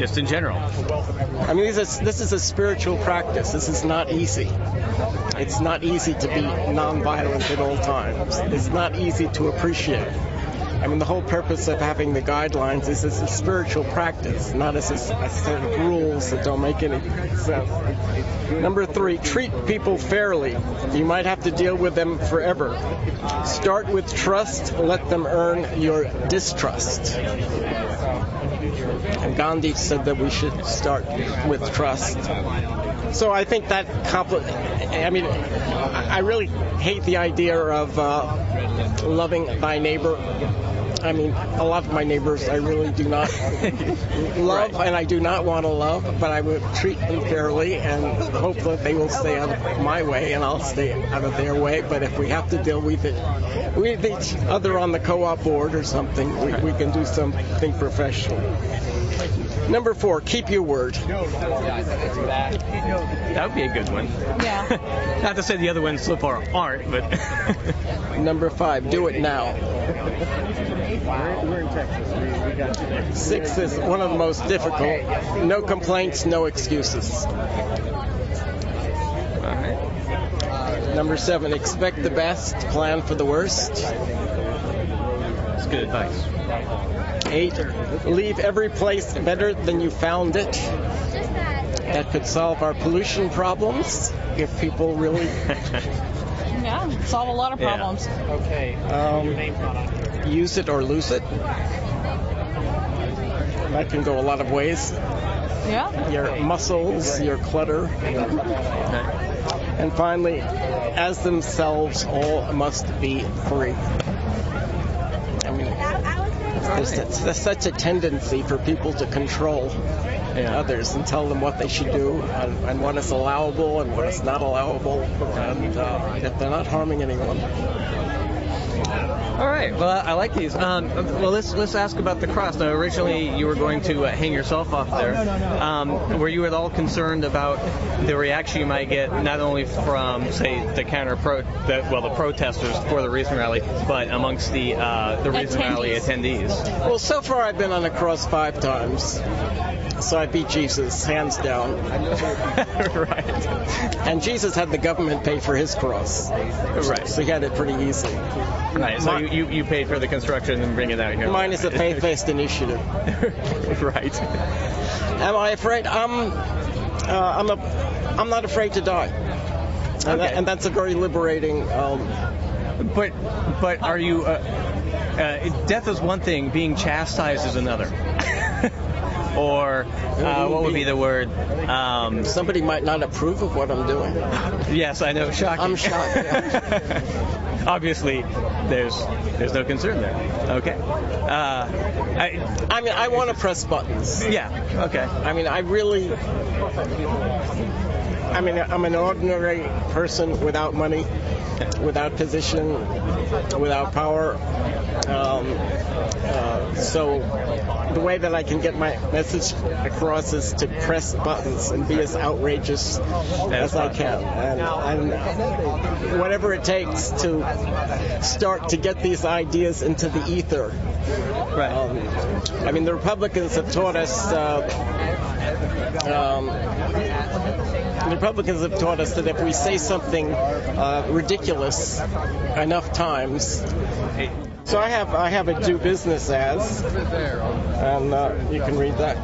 Just in general. I mean, this is, this is a spiritual practice. This is not easy. It's not easy to be nonviolent at all times. It's not easy to appreciate. I mean, the whole purpose of having the guidelines is as a spiritual practice, not as a, a set of rules that don't make any sense. Number three, treat people fairly. You might have to deal with them forever. Start with trust, let them earn your distrust. And Gandhi said that we should start with trust. So I think that compli- I mean, I I really hate the idea of uh, loving thy neighbor. I mean, a lot of my neighbors I really do not love, and I do not want to love, but I would treat them fairly and hope that they will stay out of my way and I'll stay out of their way. But if we have to deal with it, with each other on the co-op board or something, we, we can do something professional. Number four, keep your word. That would be a good one. Yeah. Not to say the other ones so far aren't, but Number five, do it now. Six is one of the most difficult. No complaints, no excuses. Number seven, expect the best, plan for the worst. it's good advice. Eight, leave every place better than you found it. That could solve our pollution problems if people really Yeah, solve a lot of problems. Yeah. problems. um, use it or lose it. That can go a lot of ways. Yeah. Your muscles, your clutter. And finally, as themselves, all must be free. I mean, there's, there's such a tendency for people to control others and tell them what they should do and, and what is allowable and what is not allowable, and uh, if they're not harming anyone. All right. Well, I like these. Um, well, let's let's ask about the cross. Now, originally you were going to uh, hang yourself off there. Oh no, no, Um, were you at all concerned about the reaction you might get, not only from, say, the counter pro, the, well, the protesters for the Reason Rally, but amongst the uh, the Reason Rally attendees? Well, so far I've been on the cross five times. So I beat Jesus, hands down. right. And Jesus had the government pay for his cross. Right. So he had it pretty easy. Right. So you, you, you paid for the construction and bring it out here. Mine is a faith-based initiative. right. Am I afraid? I'm. Uh, I'm a. I'm not afraid to die. And, that, and that's a very liberating. Um, But but are you? Uh, uh, death is one thing. Being chastised is another. Or uh, what would be the word? Um, somebody might not approve of what I'm doing. yes, I know. Shocking. I'm shocked. Obviously, there's there's no concern there. Okay. Uh, I, I mean, I want to press buttons. yeah. Okay. I mean, I really. I mean, I'm an ordinary person without money, without position, without power. Um, uh, so the way that I can get my message across is to press buttons and be as outrageous as I can, and, and whatever it takes to start to get these ideas into the ether. Right. Um, I mean, the Republicans have taught us. Uh, um, Republicans have taught us that if we say something uh, ridiculous enough times, so I have I have a do business as, and uh, you can read that.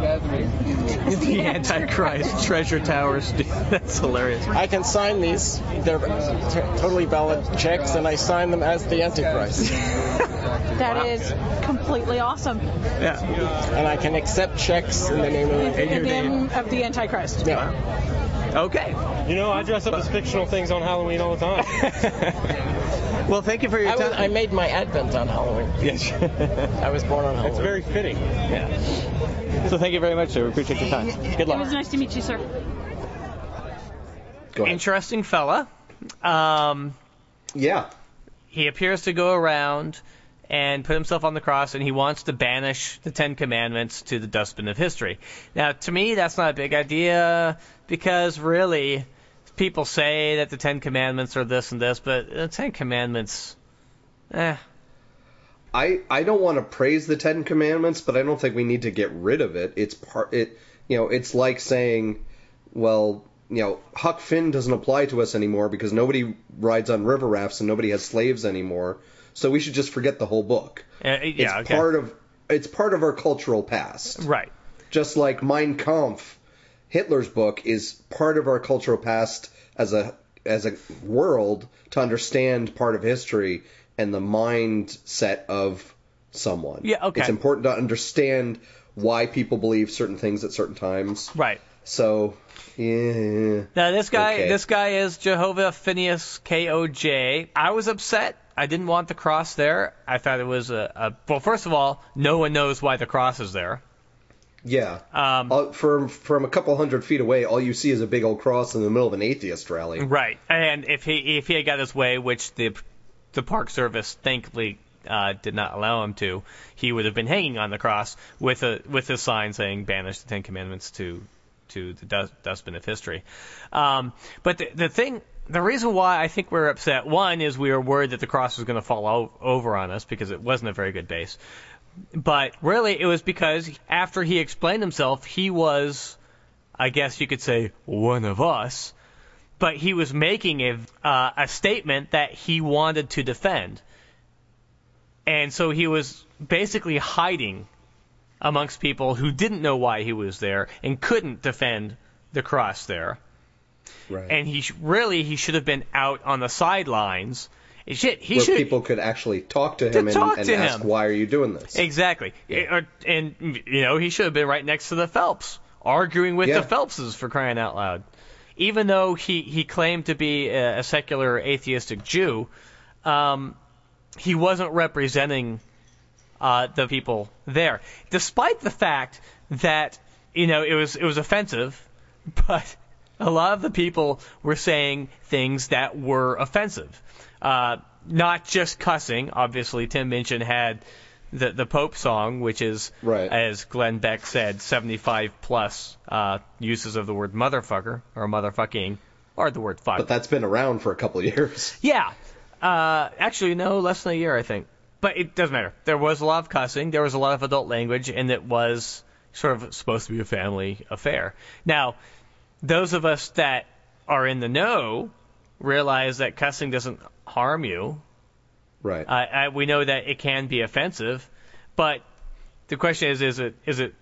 the Antichrist treasure towers. That's hilarious. I can sign these; they're t- totally valid checks, and I sign them as the Antichrist. That is completely awesome. Yeah. and I can accept checks in the name of In the name of the Antichrist. Yeah. Okay. You know, I dress up as fictional things on Halloween all the time. Well, thank you for your I, was, time. I made my advent on Halloween. Yes. I was born on Halloween. It's very fitting. yeah. So thank you very much, sir. We appreciate your time. Good luck. It was nice to meet you, sir. Go ahead. Interesting fella. Um, Yeah. he appears to go around and put himself on the cross, and he wants to banish the Ten Commandments to the dustbin of history. Now, to me, that's not a big idea because really, people say that the Ten Commandments are this and this, but the Ten Commandments, eh. I I don't want to praise the Ten Commandments, but I don't think we need to get rid of it. It's part it you know it's like saying, well, you know, Huck Finn doesn't apply to us anymore because nobody rides on river rafts and nobody has slaves anymore. So we should just forget the whole book. Uh, It's yeah, okay. part of it's part of our cultural past. right. Just like Mein Kampf, Hitler's book is part of our cultural past as a as a world to understand part of history and the mindset of someone. Yeah, okay. It's important to understand why people believe certain things at certain times. Right. So, yeah. Now this guy, Okay. this guy is Jehovah Phineas K O J. I was upset. I didn't want the cross there. I thought it was a, a well. First of all, no one knows why the cross is there. Yeah. Um, Uh, from from a couple hundred feet away, all you see is a big old cross in the middle of an atheist rally. Right. And if he if he had got his way, which the the Park Service thankfully uh, did not allow him to, he would have been hanging on the cross with a with a sign saying "Banish the Ten Commandments to to the dust, dustbin of history." Um, but the, the thing. The reason why I think we're upset, one, is we were worried that the cross was going to fall o- over on us because it wasn't a very good base. But really, it was because after he explained himself, he was, I guess you could say, one of us but he was making a uh, a statement that he wanted to defend, and so he was basically hiding amongst people who didn't know why he was there and couldn't defend the cross there. Right. And he sh- really he should have been out on the sidelines. Shit, he Where should people could actually talk to To him and, talk and to ask, him. why are you doing this? Exactly. Uh, And, you know, he should have been right next to the Phelps, arguing with Yeah. the Phelpses for crying out loud. Even though he, he claimed to be a, a secular atheistic Jew, um, he wasn't representing uh, the people there, despite the fact that you know it was it was offensive, but a lot of the people were saying things that were offensive. Uh, not just cussing. Obviously, Tim Minchin had the the Pope song, which is, Right. as Glenn Beck said, 75 plus uh, uses of the word motherfucker or motherfucking or the word fuck. But that's been around for a couple of years. Yeah. Uh, actually, no, less than a year, I think. But it doesn't matter. There was a lot of cussing. There was a lot of adult language, and it was sort of supposed to be a family affair. Now, those of us that are in the know realize that cussing doesn't harm you. Right. I, I, we know that it can be offensive, but the question is, is it is it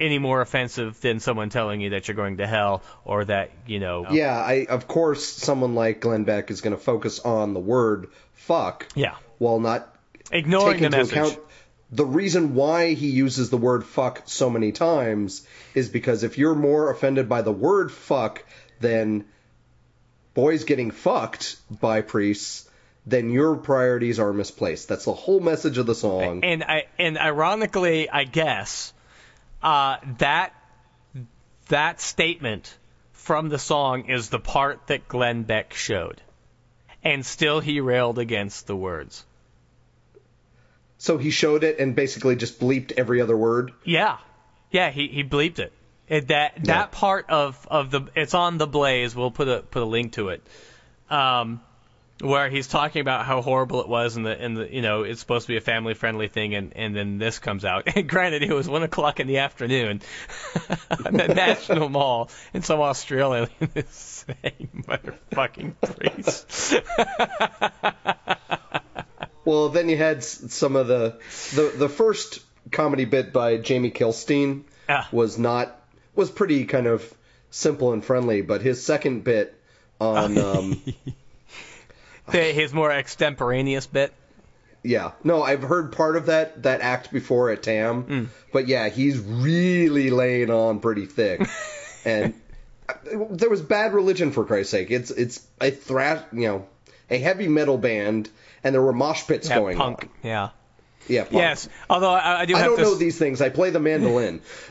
any more offensive than someone telling you that you're going to hell or that you know? Yeah, I of course someone like Glenn Beck is going to focus on the word fuck Yeah. while not Ignoring the message. account the reason why he uses the word fuck so many times is because if you're more offended by the word fuck than boys getting fucked by priests, then your priorities are misplaced. That's the whole message of the song. And I and ironically, I guess uh, that that statement from the song is the part that Glenn Beck showed, and still he railed against the words. So he showed it and basically just bleeped every other word. Yeah, yeah, he he bleeped it. It that that part of of the it's on the Blaze. We'll put a put a link to it. Um, where he's talking about how horrible it was and the and the you know it's supposed to be a family friendly thing and and then this comes out. And granted, it was one o'clock in the afternoon at the National Mall, and some Australian is saying motherfucking priest. Well, then you had some of the the the first comedy bit by Jamie Kilstein Ah. was not was pretty kind of simple and friendly, but his second bit on um, The- His more extemporaneous bit. yeah no I've heard part of that that act before at Tam, but yeah he's really laying on pretty thick, and uh, there was Bad Religion for Christ's sake. It's it's a thrash you know a heavy metal band, and there were mosh pits Yeah, going punk. on. Yeah. Yeah, punk. Yes. Although I, I do. I don't to know s- these things. I play the mandolin.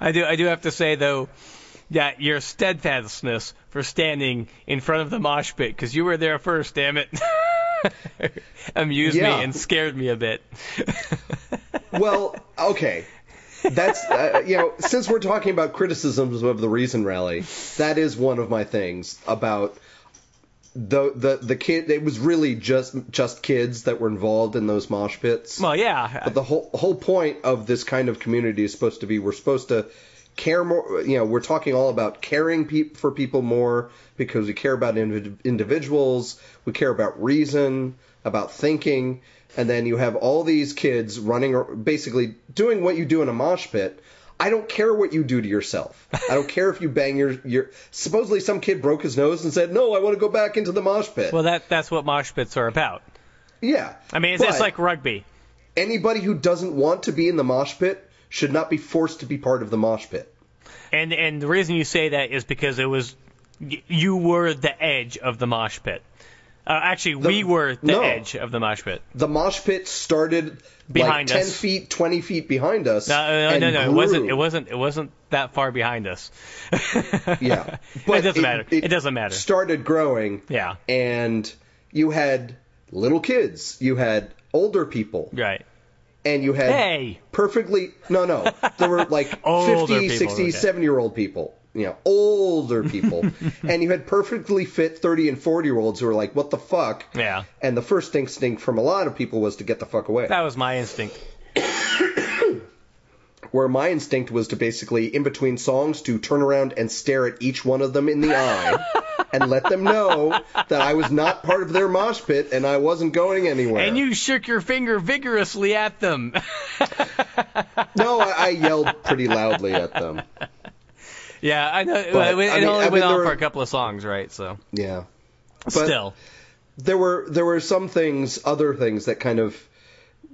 I do I do have to say though that your steadfastness for standing in front of the mosh pit because you were there first, damn it, amused Yeah. me and scared me a bit. well, okay. That's uh, you know, since we're talking about criticisms of the Reason Rally, that is one of my things about the the the kid. It was really just just kids that were involved in those mosh pits. well, yeah, But the whole whole point of this kind of community is supposed to be we're supposed to care more. You know, we're talking all about caring peop for people more because we care about individ- individuals. We care about reason, about thinking, and then you have all these kids running, basically doing what you do in a mosh pit. I don't care what you do to yourself. I don't care if you bang your your. Supposedly, some kid broke his nose and said, "No, I want to go back into the mosh pit." well that that's what mosh pits are about. yeah, I mean, it's, it's like rugby. anybody who doesn't want to be in the mosh pit should not be forced to be part of the mosh pit. And and the reason you say that is because it was you were the edge of the mosh pit. Uh, actually, The- we were the no. edge of the mosh pit. The mosh pit started Behind like 10 us. feet, 20 feet behind us. No, no, and no, no, it wasn't. It wasn't. It wasn't that far behind us. Yeah. it doesn't matter. It, doesn't matter. Started growing, Yeah. and you had little kids, you had older people, Right. and you had Hey. perfectly no no there were like Older 50 people, 60 okay. 70 year old people you know older people and you had perfectly fit 30 and 40 year olds who were like what the fuck Yeah. and the first instinct from a lot of people was to get the fuck away That was my instinct. where my instinct was to basically in between songs to turn around and stare at each one of them in the eye and let them know that I was not part of their mosh pit and I wasn't going anywhere And you shook your finger vigorously at them. no I, I yelled pretty loudly at them yeah, I know. But, it it I mean- only I went mean, on there for were- a couple of songs, right? So yeah But- still, there were there were some things, other things that kind of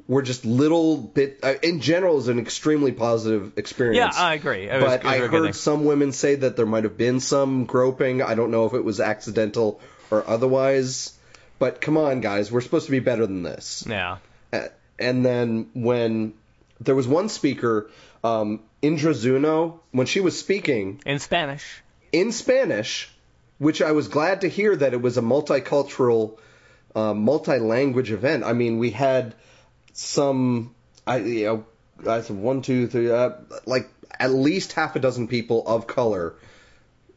were just little bit. Uh, in general, is an extremely positive experience. yeah, I agree. It but was I heard thing. some women say that there might have been some groping. I don't know if it was accidental or otherwise. But come on, guys, we're supposed to be better than this. Yeah. Uh, and then when there was one speaker, um, Indra Zuno, when she was speaking In Spanish. in Spanish, which I was glad to hear that it was a multicultural uh, multi-language event. I mean, we had some, I you know, I said one, two, three, uh, like at least half a dozen people of color.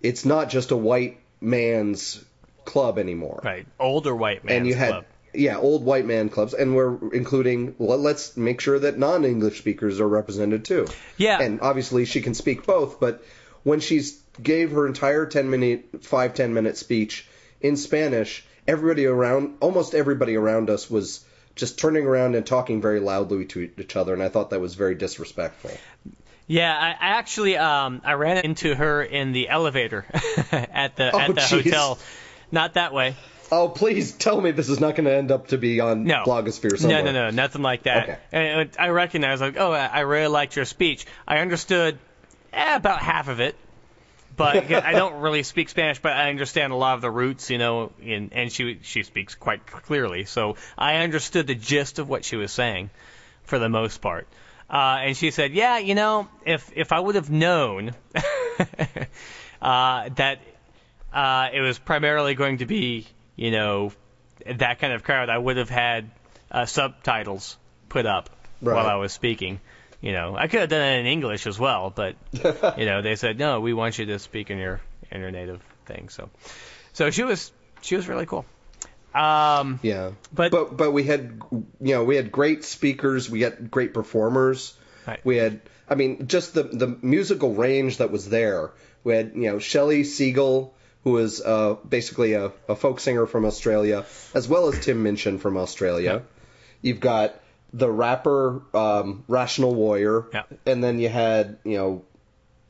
It's not just a white man's club anymore. Right. Older white man's and you had club. Yeah old white man clubs and we're including well, let's make sure that non-english speakers are represented too Yeah. and obviously she can speak both but when she's gave her entire 10 minute five ten minute speech in spanish everybody around almost everybody around us was just turning around and talking very loudly to each other and i thought that was very disrespectful Yeah, I, I actually um I ran into her in the elevator at the Oh, at the jeez. hotel. Not that way. Oh please tell me this is not going to end up to be on No. blogosphere No, somewhere no, no, nothing like that. Okay. And I recognize, like, oh, I I really liked your speech. I understood eh, about half of it, but I don't really speak Spanish, but I understand a lot of the roots, you know, and and she she speaks quite clearly, so I understood the gist of what she was saying, for the most part. Uh, and she said, yeah, you know, if if I would have known uh, that uh, it was primarily going to be, you know, that kind of crowd, I would have had uh, subtitles put up Right. while I was speaking. You know, I could have done it in English as well, but you know, they said no, we want you to speak in your in your native thing. So, so she was she was really cool. Um, Yeah, But- but but we had you know we had great speakers, we had great performers. Right. We had I mean just the the musical range that was there. We had you know Shelley Segal, who was uh, basically a, a folk singer from Australia, as well as Tim Minchin from Australia. You've got the rapper um, Rational Warrior, Yeah. and then you had you know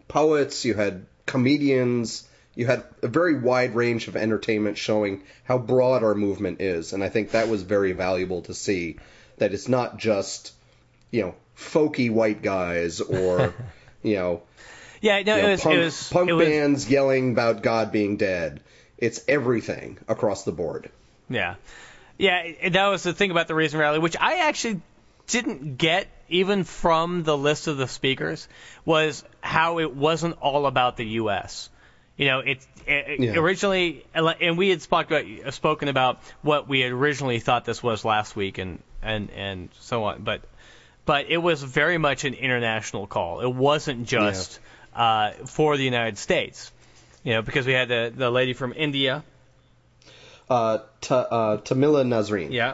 poets, you had comedians, you had a very wide range of entertainment showing how broad our movement is, and I think that was very valuable to see that it's not just you know folky white guys or you know, yeah, no, you know, it was punk, it was punk it was, bands yelling about God being dead. It's everything across the board. Yeah. Yeah, that was the thing about the Reason Rally, which I actually didn't get even from the list of the speakers, was how it wasn't all about the U.S. You know, it, it Yeah. originally, and we had spoke about, spoken about what we had originally thought this was last week, and and and so on. But but it was very much an international call. It wasn't just uh, for the United States. You know, because we had the the lady from India. Uh, Ta uh, Taslima Nasrin. Yeah.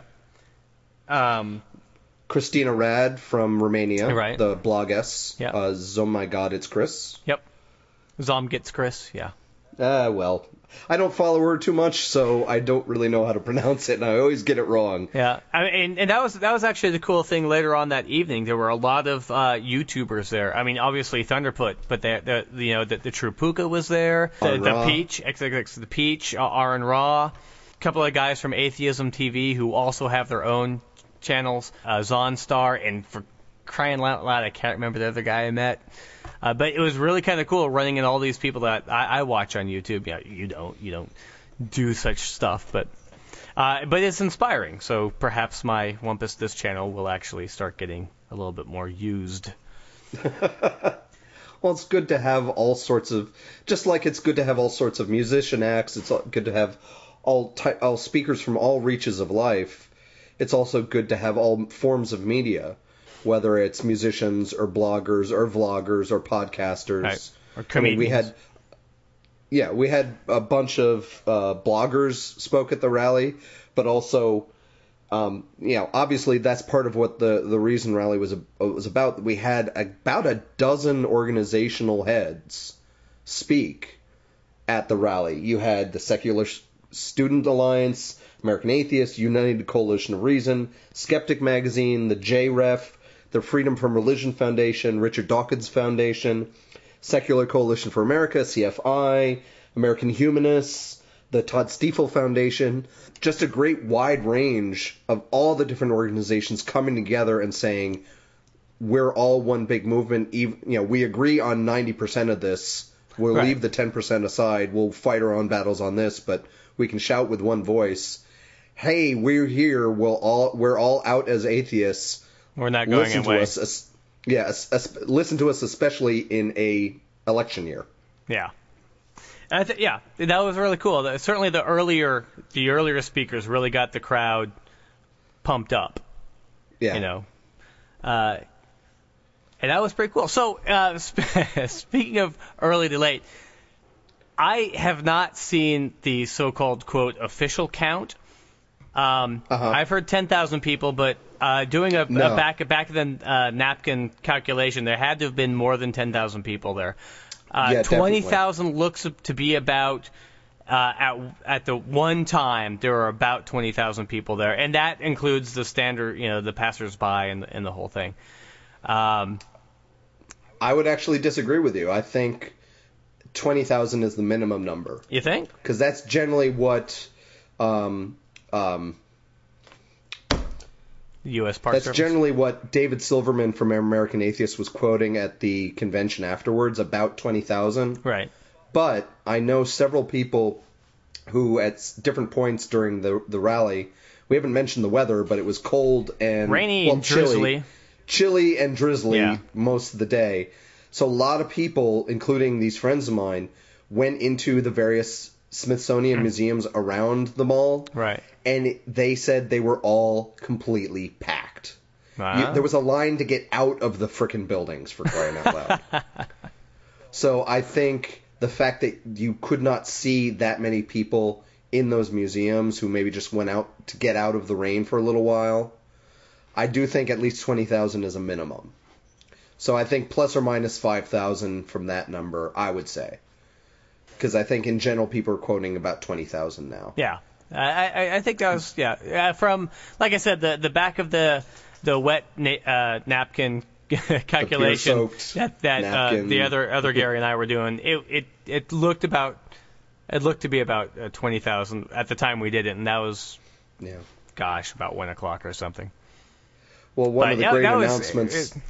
Um, Christina Rad from Romania, Right. the bloggess. Yeah. Uh, oh my God, it's Chris. Yep. ZOMGitsCriss. Yeah. Ah, well, I don't follow her too much, so I don't really know how to pronounce it, and I always get it wrong. Yeah. I mean, and, and that was that was actually the cool thing. Later on that evening, there were a lot of uh, YouTubers there. I mean, obviously Thunderf00t, but the, the you know the, the True Puka was there. The, Aaron the Ra. Peach, XXX the Peach, uh, AronRa, a couple of guys from Atheism TV who also have their own channels. Uh, Zonstar, and for crying out loud, I can't remember the other guy I met. Uh, but it was really kind of cool running into all these people that I, I watch on YouTube. Yeah, you don't, you don't do such stuff, but uh, but it's inspiring. So perhaps my Wumpus This channel will actually start getting a little bit more used. Well, it's good to have all sorts of, just like it's good to have all sorts of musician acts. It's good to have all ty- all speakers from all reaches of life. It's also good to have all forms of media, whether it's musicians or bloggers or vloggers or podcasters. Right. Or I mean, we had, yeah, we had a bunch of uh, bloggers spoke at the rally, but also um, you know, obviously that's part of what the the reason rally was was about. We had about a dozen organizational heads speak at the rally. You had the Secular Student Alliance, American Atheists, United Coalition of Reason, Skeptic Magazine, the JREF, the Freedom from Religion Foundation, Richard Dawkins Foundation, Secular Coalition for America, CFI, American Humanists, the Todd Stiefel Foundation, just a great wide range of all the different organizations coming together and saying we're all one big movement. Even, you know, we agree on 90% of this. We'll Right. leave the 10% aside. We'll fight our own battles on this, but we can shout with one voice. Hey, we're here. We'll all we're all out as atheists. We're not going listen away. to us. es- Yeah, es- es- listen to us, especially in a election year. Yeah. Th- yeah, that was really cool. Certainly, the earlier the earlier speakers really got the crowd pumped up. Yeah. You know, uh, and that was pretty cool. So, uh, sp- speaking of early to late, I have not seen the so-called quote official count. Um, Uh-huh. I've heard 10,000 people, but uh, doing a, No. a back back then uh, napkin calculation, there had to have been more than 10,000 people there. Uh, Yeah, 20,000 looks to be about uh, at at the one time there were about 20,000 people there, and that includes the standard, you know, the passersby and and the whole thing. Um, I would actually disagree with you. I think 20,000 is the minimum number you think? because that's generally what um, um, U.S. Park that's Service. generally what David Silverman from American Atheist was quoting at the convention afterwards about 20,000. right. But I know several people who, at different points during the the rally, we haven't mentioned the weather, but it was cold and Rainy well, and chilly, drizzly. chilly and drizzly Yeah. most of the day. So a lot of people, including these friends of mine, went into the various Smithsonian museums around the mall, Right. and they said they were all completely packed. You- Ah. there was a line to get out of the frickin' buildings for crying out loud. so I think the fact that you could not see that many people in those museums who maybe just went out to get out of the rain for a little while, I do think at least 20,000 is a minimum. So I think plus or minus 5,000 from that number, I would say. Because I think in general people are quoting about 20,000 now. Yeah, I, I, I think that was yeah uh, from like I said the the back of the the wet na- uh, napkin calculation that that uh, the other other Gary and I were doing it it it looked about it looked to be about uh, twenty thousand at the time we did it and that was Yeah. gosh about one o'clock or something. Well, one But, of the yeah, great that was- announcements. it-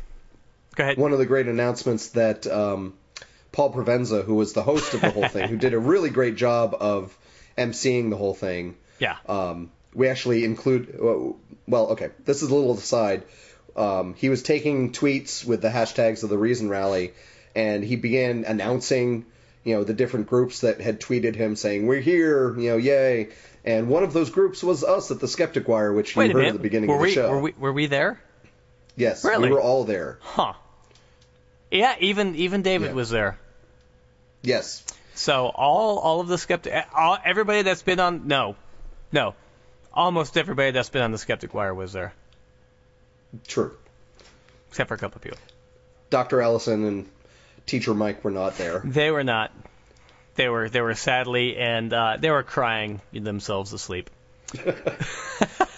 Go ahead. one of the great announcements that um, Paul Provenza, who was the host of the whole thing, who did a really great job of emceeing the whole thing. Yeah. Um, we actually include. Well, okay, this is a little aside. Um, he was taking tweets with the hashtags of the Reason Rally, and he began announcing, you know, the different groups that had tweeted him saying, "We're here," you know, yay. And one of those groups was us at the Skeptic Wire, which you Wait heard minute. at the beginning were of the we, show. Were we were we there? yes, Really? we were all there. Huh. Yeah, even even David Yeah. was there. Yes. So all all of the skeptic, all, everybody that's been on no, no, almost everybody that's been on the Skeptic Wire was there, True. except for a couple of people. Dr. Allison and Teacher Mike were not there. They were not. They were they were sadly and uh, they were crying themselves to sleep.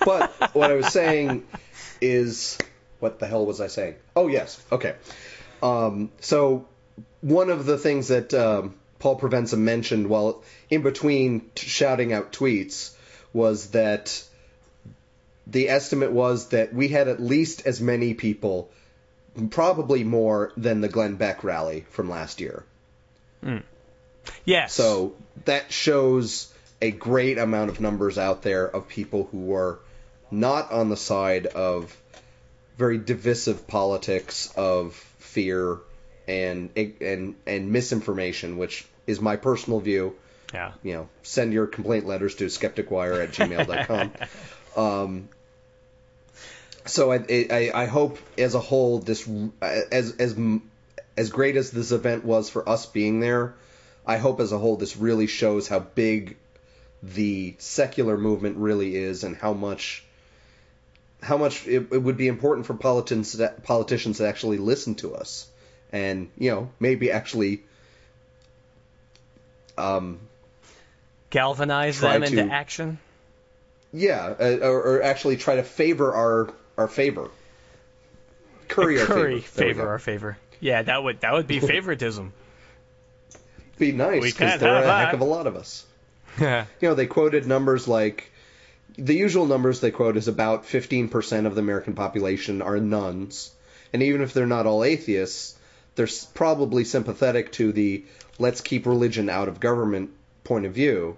But what I was saying is, what the hell was I saying? Oh yes, okay. Um, so one of the things that um, Paul Provenza mentioned while in between t- shouting out tweets was that the estimate was that we had at least as many people, probably more than the Glenn Beck rally from last year. Yes. So that shows a great amount of numbers out there of people who were not on the side of very divisive politics of fear and and and misinformation, which is my personal view. yeah. You know, send your complaint letters to skepticwire at gmail.com. um, so I, I I hope as a whole this as as as great as this event was for us being there, I hope as a whole this really shows how big the secular movement really is and how much how much it, it would be important for politicians politicians to actually listen to us and you know maybe actually um Galvanize them into to- action. yeah uh, or, or actually try to favor our our favor curry favor favor our favor. Yeah, that would that would be favoritism. be nice because there are a heck of a lot of us yeah. you know, they quoted numbers like the usual numbers they quote is about 15% of the American population are nones. And even if they're not all atheists, they're probably sympathetic to the let's keep religion out of government point of view.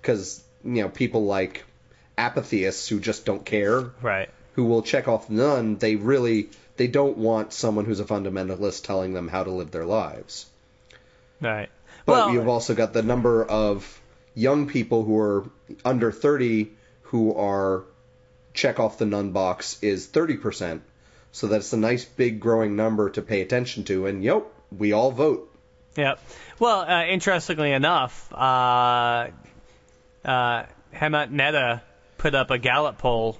Because, you know, people like apatheists who just don't care, Right. who will check off none, they really they don't want someone who's a fundamentalist telling them how to live their lives. Right. But Well- you've also got the number of young people who are under 30 who are check off the none box is 30%. So that's a nice big growing number to pay attention to. And yep, we all vote. Yep. Well, uh, interestingly enough, uh, uh, Mehta put up a Gallup poll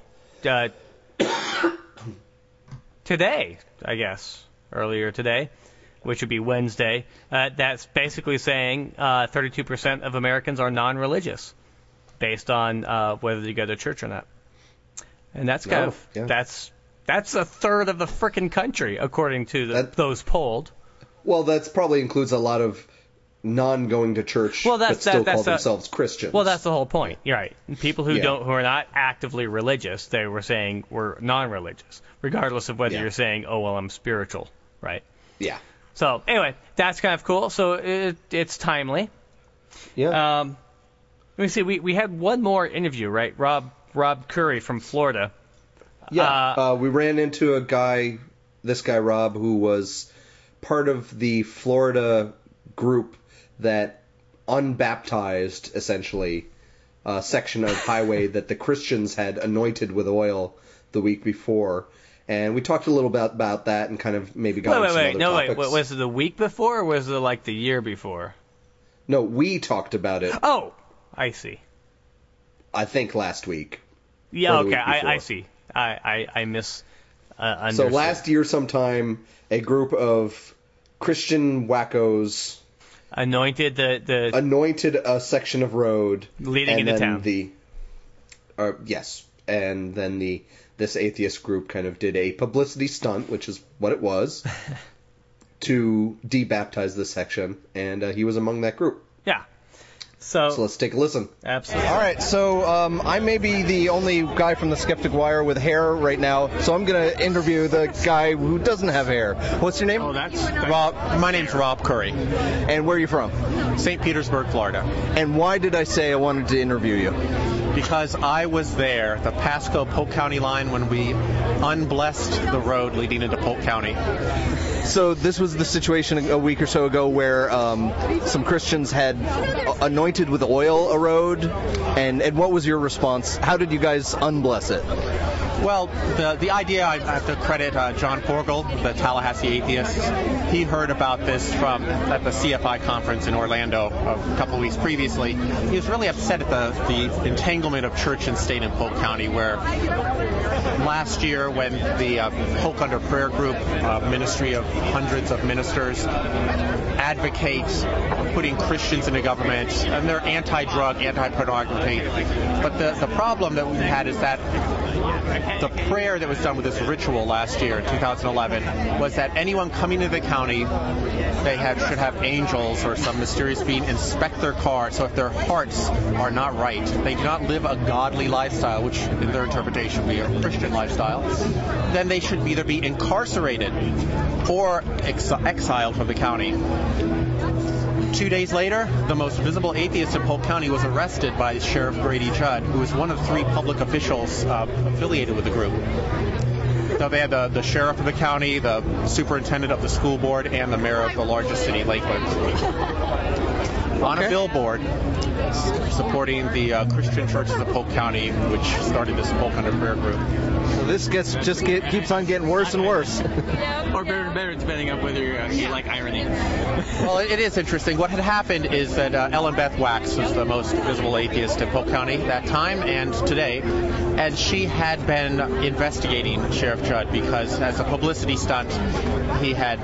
uh, today, I guess, earlier today, which would be Wednesday. Uh, that's basically saying uh, 32% of Americans are non-religious, based on uh, whether you go to church or not. And that's kind Oh, of yeah. that's that's a third of the frickin' country, according to the, those polled. Well, that's probably includes a lot of non going to church Well, that's but still that, that's call a- themselves Christians. Well, that's the whole point. You're right. People who Yeah. don't, who are not actively religious, they were saying were non-religious, regardless of whether Yeah. you're saying, "Oh, well, I'm spiritual," right? Yeah. So anyway, that's kind of cool. So it, it's timely. Yeah. Um, let me see. We we had one more interview, right? Rob Rob Curry from Florida. Yeah, uh, we ran into a guy, this guy Rob, who was part of the Florida group that unbaptized, essentially, uh, section of highway that the Christians had anointed with oil the week before. And we talked a little bit about that and kind of maybe got Wait, into wait, some wait. other No, wait. topics. wa- Was it the week before, or was it like the year before? No, we talked about it. Oh, I see. I think last week. Yeah, okay. week I, I see. I I, I miss. Uh, So last year, sometime, a group of Christian wackos anointed the the anointed a section of road Leading into town. The, uh, yes, and then the this atheist group kind of did a publicity stunt, which is what it was, to debaptize this section, and uh, he was among that group. yeah. So, So let's take a listen. absolutely. All right, so um, I may be the only guy from the Skeptic Wire with hair right now, so I'm going to interview the guy who doesn't have hair. What's your name? Oh, that's Rob. My name's Rob Curry, And where are you from? St. Petersburg, Florida. And why did I say I wanted to interview you? Because I was there, the Pasco Polk County line, when we unblessed the road leading into Polk County. So this was the situation a week or so ago where um, some Christians had anointed with oil a road, and, and what was your response? How did you guys unbless it? Well, the the idea I have to credit uh, John Forgel, the Tallahassee atheist. He heard about this from at the CFI conference in Orlando a couple of weeks previously. He was really upset at the the entanglement of church and state in Polk County, where last year when the uh, Polk Under Prayer Group, uh, ministry of hundreds of ministers, advocate putting Christians into government, and they're anti-drug, anti-pornography. But the, the problem that we had is that the prayer that was done with this ritual last year, 2011, was that anyone coming to the county, they should have angels or some mysterious being inspect their car. So if their hearts are not right, they do not live a godly lifestyle, which in their interpretation would be a Christian lifestyle, then they should either be incarcerated or ex- exiled from the county. Two days later, the most visible atheist in Polk County was arrested by Sheriff Grady Judd, who was one of three public officials uh, affiliated with the group. So they had the, the sheriff of the county, the superintendent of the school board, and the mayor of the largest city, Lakewood. On a billboard supporting the uh, Christian churches of Polk County, which started this Polk Under Prayer group. So this gets just get, keeps on getting worse and worse. or better and better, depending on whether uh, you like irony. Well, it is interesting. What had happened is that uh, Ellen Beth Wachs was the most visible atheist in Polk County that time and today, and she had been investigating Sheriff Judd because, as a publicity stunt, he had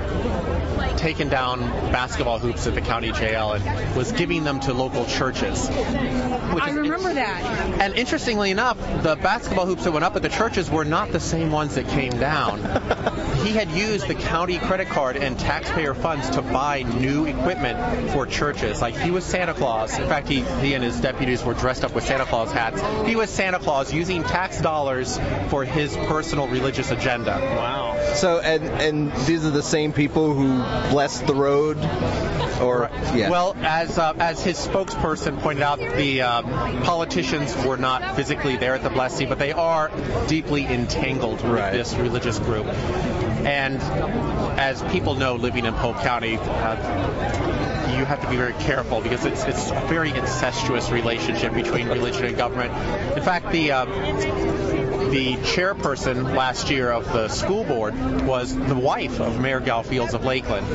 taken down basketball hoops at the county jail and was giving them to local churches. I remember that. And interestingly enough, the basketball hoops that went up at the churches were not the same ones that came down. he had used the county credit card and taxpayer funds to buy new equipment for churches. Like he was Santa Claus. In fact, he, he and his deputies were dressed up with Santa Claus hats. He was Santa Claus using tax dollars for his personal religious agenda. Wow. So and and these are the same people who blessed the road, or yeah. Well, as uh, as his spokesperson pointed out, the uh, politicians were not physically there at the blessing, but they are deeply entangled with Right. this religious group. And as people know, living in Polk County, uh, you have to be very careful because it's it's a very incestuous relationship between religion and government. In fact, the uh, the chairperson last year of the school board was the wife of Mayor Gow Fields of Lakeland.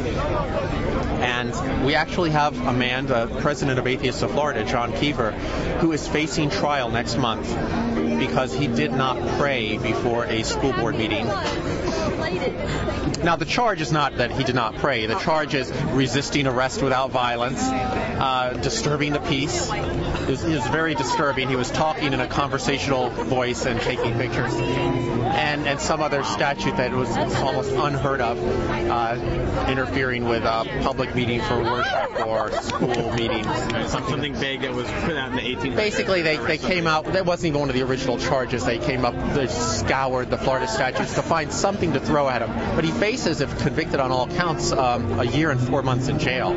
And we actually have a man, the president of Atheists of Florida, John Kiefer, who is facing trial next month because he did not pray before a school board meeting. Now, the charge is not that he did not pray. The charge is resisting arrest without violence, uh, disturbing the peace. It was, it was, very disturbing. He was talking in a conversational voice and taking pictures, and and some other statute that was almost unheard of, uh, interfering with a public meeting for worship or school meetings. Something big that was put out in the 1800s. Basically, they, they came out. That wasn't even one of the original charges. They came up, they scoured the Florida statutes to find something to throw at him. But he faces, if convicted on all counts, um, a year and four months in jail.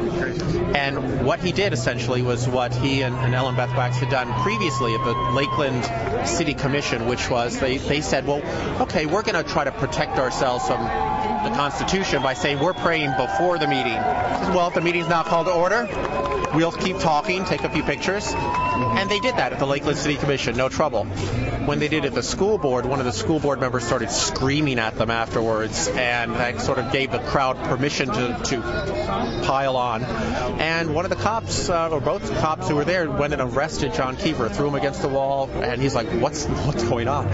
And what he did essentially was what he and, and Ellen Beth Wachs had done previously at the Lakeland City Commission, which was they, they said, well, okay, we're going to try to protect ourselves from the Constitution by saying we're praying before the meeting. Well, if the meeting's not called to order, we'll keep talking, take a few pictures. And they did that at the Lakeland City Commission, no trouble. When they did it at the school board, one of the school board members started screaming at them afterwards, and that sort of gave the crowd permission to, to pile on. And one of the cops, uh, or both cops who were there, went and arrested John Kiefer, threw him against the wall, and he's like, "What's what's going on?"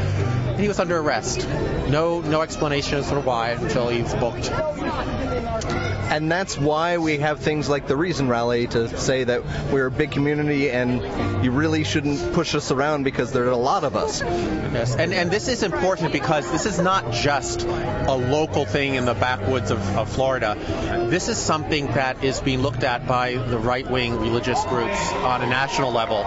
And he was under arrest. No no explanation as to why until he's booked. And that's why we have things like the Reason Rally to say that we're a big community and you really shouldn't push us around because there are a lot of us. Yes, and, and this is important because this is not just a local thing in the backwoods of, of Florida. This is something that is being looked at by the right-wing religious groups on a national level.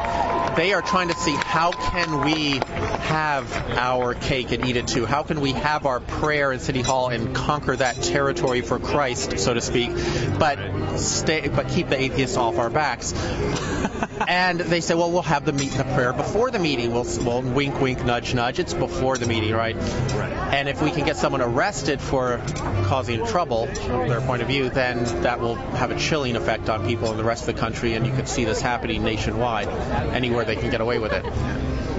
They are trying to see how can we have our cake and eat it too? How can we have our prayer in City Hall and conquer that territory for Christ, so to speak, but stay, but keep the atheists off our backs? and they say, well, we'll have the meet the prayer before the meeting. We'll, we'll wink, wink, nudge, nudge. It's before the meeting, right? Right. And if we can get someone arrested for causing trouble, from their point of view, then that will have a chilling effect on people in the rest of the country, and you could see this happening nationwide, anywhere they can get away with it.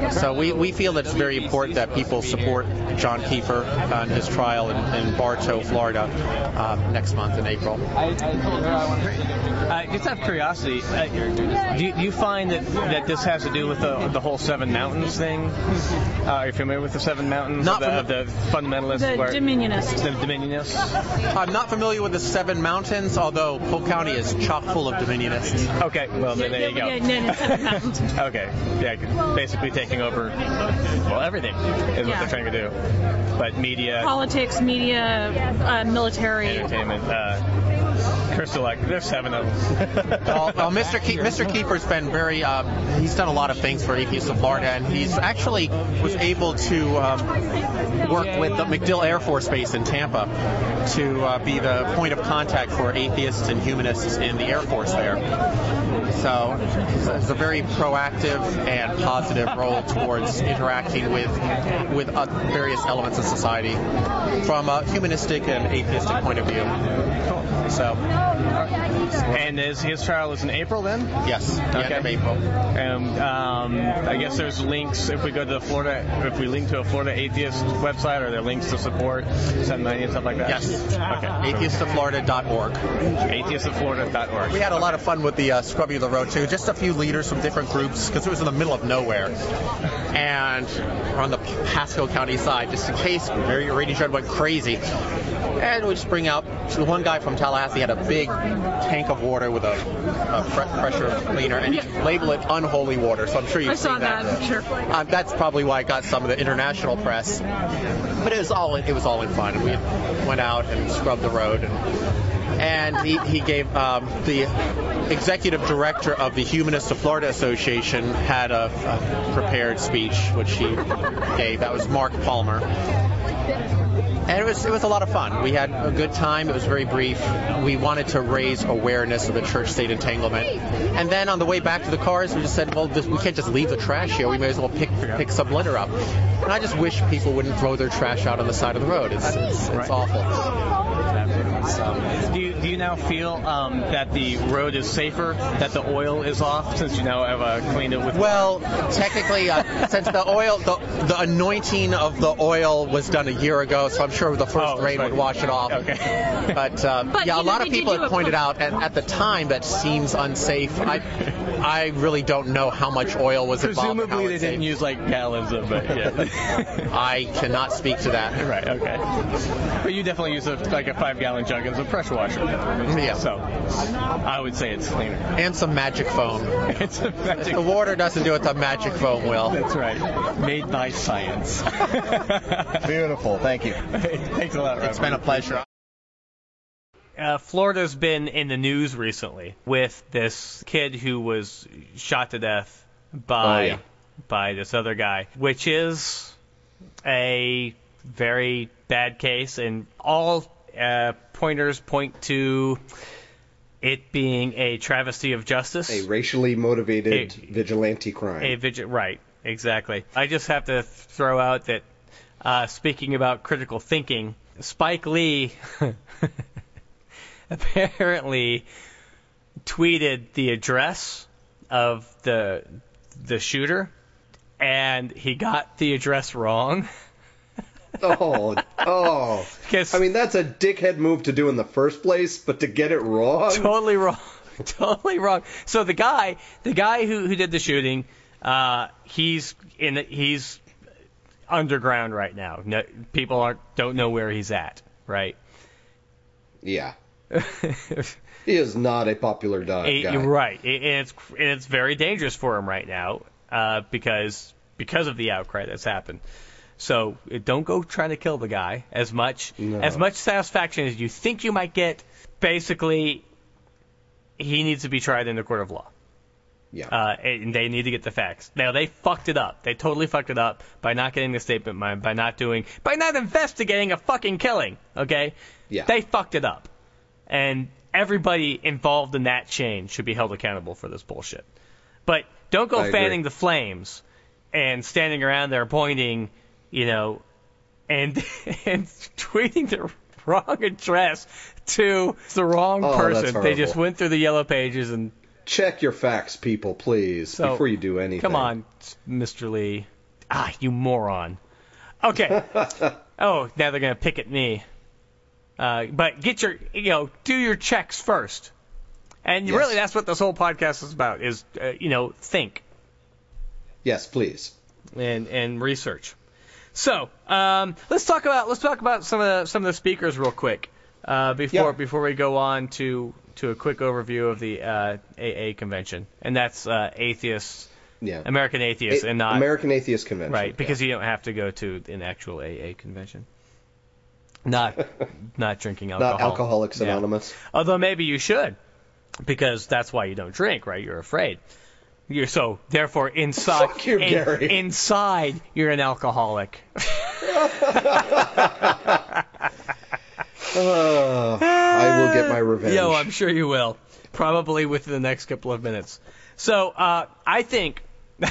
So we, we feel that it's very important that people support John Kiefer on his trial in, in Bartow, Florida, uh, next month in April. Uh, just out of curiosity, uh, do, you, do, you find that, that this has to do with the, the whole Seven Mountains thing? Uh, are you familiar with the Seven Mountains? Not of the, the fundamentalists. The where, Dominionists. The Dominionists. I'm not familiar with the Seven Mountains, although Polk County is chock full of Dominionists. Okay, well then there you go. okay, yeah, basically taking over well everything is what they're trying to do. But media, politics, media, uh, military, entertainment. Uh, Crystal, like there's seven of them. well, well, Mr. Ke- Mr. Kiefer's been very. Uh, he's done a lot of things for Atheists of Florida, and he's actually was able to um, work with the MacDill Air Force Base in Tampa to uh, be the point of contact for atheists and humanists in the Air Force there. So it's a very proactive and positive role towards interacting with with uh, various elements of society from a humanistic and atheistic point of view. So. And his, his trial is in April then? Yes, okay. end April. And um, I guess there's links if we go to the Florida, if we link to a Florida atheist website, are there links to support Seven Million and stuff like that? Yes. Okay. Atheistsofflorida.org. Atheistsofflorida.org. We had a lot of fun with the uh, scrubbing of the road too. Just a few leaders from different groups because it was in the middle of nowhere, and on the Pasco County side, just in case very rating shed went crazy. And we just bring out so one guy from Tallahassee had a big tank of water with a, a pressure cleaner, and he labeled it unholy water. So I'm sure you've I saw seen that. that. Sure. Uh, that's probably why I got some of the international press. But it was all it was all in fun. And we went out and scrubbed the road and and he, he gave um, the executive director of the Humanists of Florida Association had a, a prepared speech which he gave. That was Mark Palmer. And it was it was a lot of fun. We had a good time. It was very brief. We wanted to raise awareness of the church-state entanglement. And then on the way back to the cars, we just said, well, this, we can't just leave the trash here. We may as well pick pick some litter up. And I just wish people wouldn't throw their trash out on the side of the road. It's it's, it's awful. Once. Um, Do you, do you now feel um, that the road is safer, that the oil is off, since you now have uh, cleaned it with? Well, technically, uh, since the oil, the, the anointing of the oil was done a year ago, so I'm sure the first Oh, rain right. would wash it off. Okay. But, um, But, yeah, a know, lot of people do have pointed couple- out at, at the time that seems unsafe. I, I really don't know how much oil was involved. and Presumably they didn't safe. use like gallons of it. Yeah. I cannot speak to that. right. Okay. But you definitely use a, like a five-gallon jug as a pressure washer. Yeah. So I would say it's cleaner. And some magic foam. it's a magic. The water doesn't do what the magic foam will. That's right. Made by science. Beautiful. Thank you. Thanks a lot. It's been a pleasure. Uh, Florida's been in the news recently with this kid who was shot to death by Oh, yeah. by this other guy, which is a very bad case, and all uh, pointers point to it being a travesty of justice. A racially motivated A- vigilante crime. A vigi- right, exactly. I just have to throw out that uh, speaking about critical thinking, Spike Lee apparently tweeted the address of the the shooter, and he got the address wrong. oh, oh. I mean, that's a dickhead move to do in the first place, but to get it wrong. totally wrong. totally wrong. So the guy, the guy who who did the shooting, uh, he's in the, he's underground right now. No, people aren't don't know where he's at. Right. Yeah. He is not a popular dog Eh, guy. You're right, and it's and it's very dangerous for him right now uh, because because of the outcry that's happened. So eh, don't go trying to kill the guy as much No. as much satisfaction as you think you might get. Basically, he needs to be tried in the court of law. Yeah. Uh, and they need to get the facts. Now they fucked it up. They totally fucked it up by not getting the statement by, by not doing by not investigating a fucking killing. Okay. Yeah. They fucked it up, and everybody involved in that chain should be held accountable for this bullshit. But don't go I agree. fanning the flames and standing around there pointing, you know, and and tweeting the wrong address to the wrong Oh, person. They just went through the yellow pages and Check your facts, people, please, So, before you do anything. Come on, Mr. Lee. Ah, you moron. Okay. oh, now they're gonna pick at me. Uh, but get your, you know, do your checks first. And Yes. really, that's what this whole podcast is about: is uh, you know, think Yes, please. and and research. So um, let's talk about let's talk about some of the some of the speakers real quick uh, before Yeah. before we go on to to a quick overview of the uh, AA convention, and that's uh, atheists, Yeah. American atheists, A- and not American Atheist Convention. right because you don't have to go to an actual AA convention. Not not drinking alcohol. Not Alcoholics Yeah. Anonymous. Although maybe you should, because that's why you don't drink, right? You're afraid. You're so therefore inside. Fuck you, in- Gary. Inside, you're an alcoholic. Uh, I will get my revenge. Yo, I'm sure you will. Probably within the next couple of minutes. So uh, I think,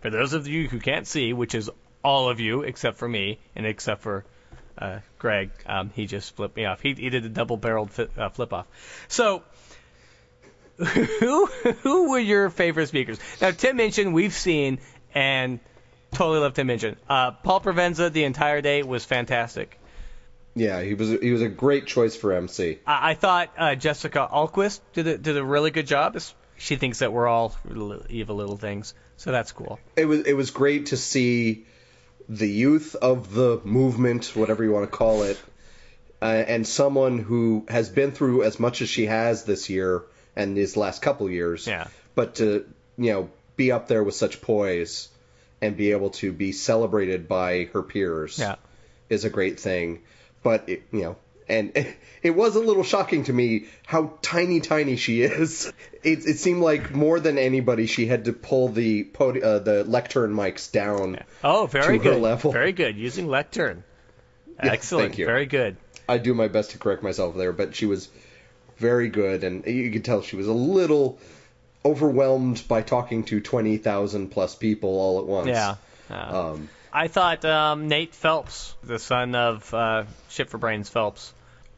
for those of you who can't see, which is all of you except for me and except for uh, Greg, um, he just flipped me off. He, he did a double-barreled fi- uh, flip off. So. Who who were your favorite speakers? Now Tim Minchin we've seen and totally love Tim Minchin. Uh, Paul Provenza the entire day was fantastic. Yeah, he was he was a great choice for MC. I, I thought uh, Jessica Ahlquist did a, did a really good job. She thinks that we're all evil little things, so that's cool. It was it was great to see the youth of the movement, whatever you want to call it, uh, and someone who has been through as much as she has this year and these last couple years. Yeah. But to you know be up there with such poise and be able to be celebrated by her peers Yeah. is a great thing. But it, you know, and it was a little shocking to me how tiny, tiny she is. It, it seemed like more than anybody, she had to pull the podi- uh, the lectern mics down. Oh, very To her good. level. Very good using lectern. Excellent. thank you. Very good. I do my best to correct myself there, but she was very good, and you could tell she was a little overwhelmed by talking to twenty thousand plus people all at once. Yeah. Uh, Um, I thought um, Nate Phelps, the son of uh, Shit for Brains Phelps,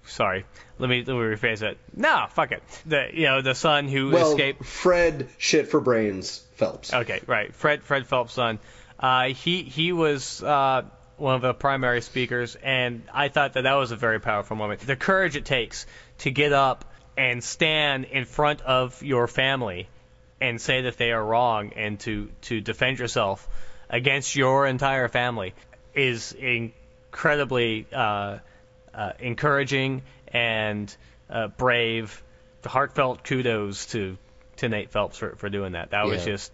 sorry. Let me let me rephrase it. No, fuck it. The you know the son who well, escaped. Fred shit for brains Phelps. Okay, right. Fred Fred Phelps' son. Uh, he he was uh, one of the primary speakers, and I thought that that was a very powerful moment. The courage it takes to get up and stand in front of your family and say that they are wrong, and to to defend yourself against your entire family is incredibly uh, uh, encouraging and uh, brave. Heartfelt kudos to to Nate Phelps for, for doing that. That was just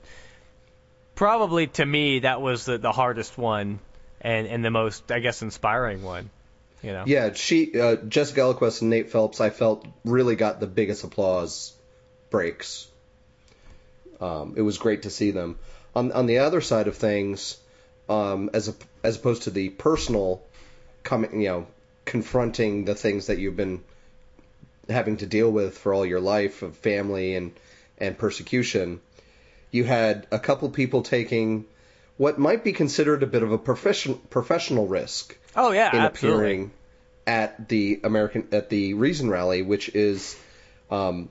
probably to me that was the, the hardest one and, and the most I guess inspiring one. You know. Yeah, she, uh, Jessica Ahlquist and Nate Phelps, I felt really got the biggest applause breaks. Um, it was great to see them. On on the other side of things, um, as a, as opposed to the personal, coming, you know, confronting the things that you've been having to deal with for all your life of family and and persecution, you had a couple people taking what might be considered a bit of a profession, professional risk Oh yeah, in absolutely. appearing at the American at the Reason Rally, which is um,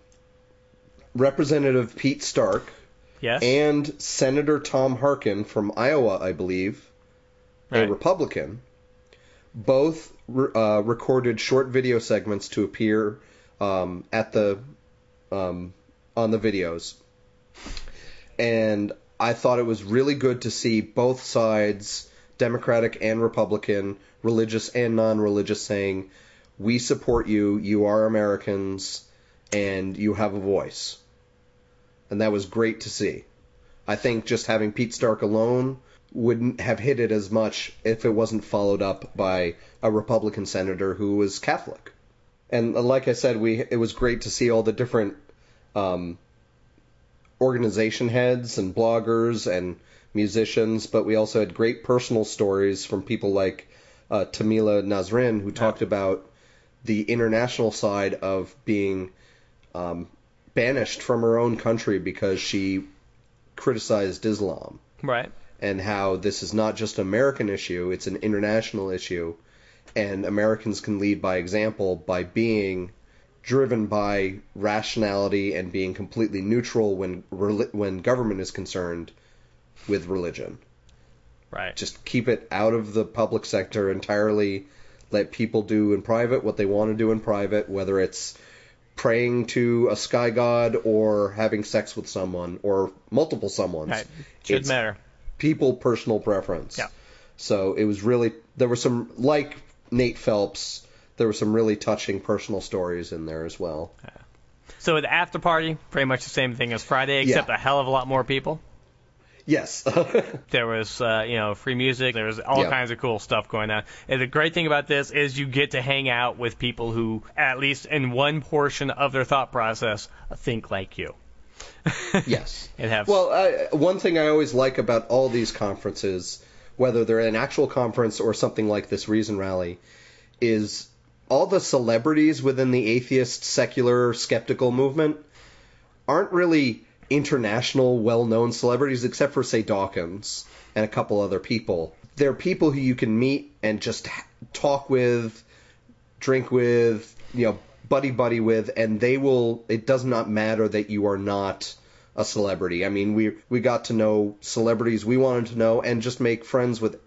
Representative Pete Stark Yes. and Senator Tom Harkin from Iowa, I believe, a Republican. Both re- uh, recorded short video segments to appear um, at the um, on the videos, and I thought it was really good to see both sides, Democratic and Republican, religious and non-religious, saying, "We support you. You are Americans, and you have a voice." And that was great to see. I think just having Pete Stark alone wouldn't have hit it as much if it wasn't followed up by a Republican senator who was Catholic. And uh, like I said, we it was great to see all the different um, organization heads and bloggers and musicians, but we also had great personal stories from people like uh, Taslima Nasrin, who talked about the international side of being um, banished from her own country because she criticized Islam Right. And how this is not just an American issue, it's an international issue, and Americans can lead by example by being driven by rationality and being completely neutral when when government is concerned with religion. Right. Just keep it out of the public sector entirely. Let people do in private what they want to do in private, whether it's praying to a sky god or having sex with someone or multiple someones. Right. Shouldn't matter. People personal preference. Yeah. So it was really there were some like Nate Phelps. There were some really touching personal stories in there as well. Yeah. So the after party, pretty much the same thing as Friday, except a hell of a lot more people. Yes. There was, uh, you know, free music. There was all Yeah. kinds of cool stuff going on. And the great thing about this is you get to hang out with people who, at least in one portion of their thought process, think like you. yes. And have Well, I, one thing I always like about all these conferences, whether they're an actual conference or something like this Reason Rally, is all the celebrities within the atheist, secular, skeptical movement aren't really international, well-known celebrities, except for say Dawkins and a couple other people. They're people who you can meet and just ha- talk with, drink with, you know, buddy buddy with, and they will. It does not matter that you are not a celebrity. I mean, we we got to know celebrities we wanted to know, and just make friends with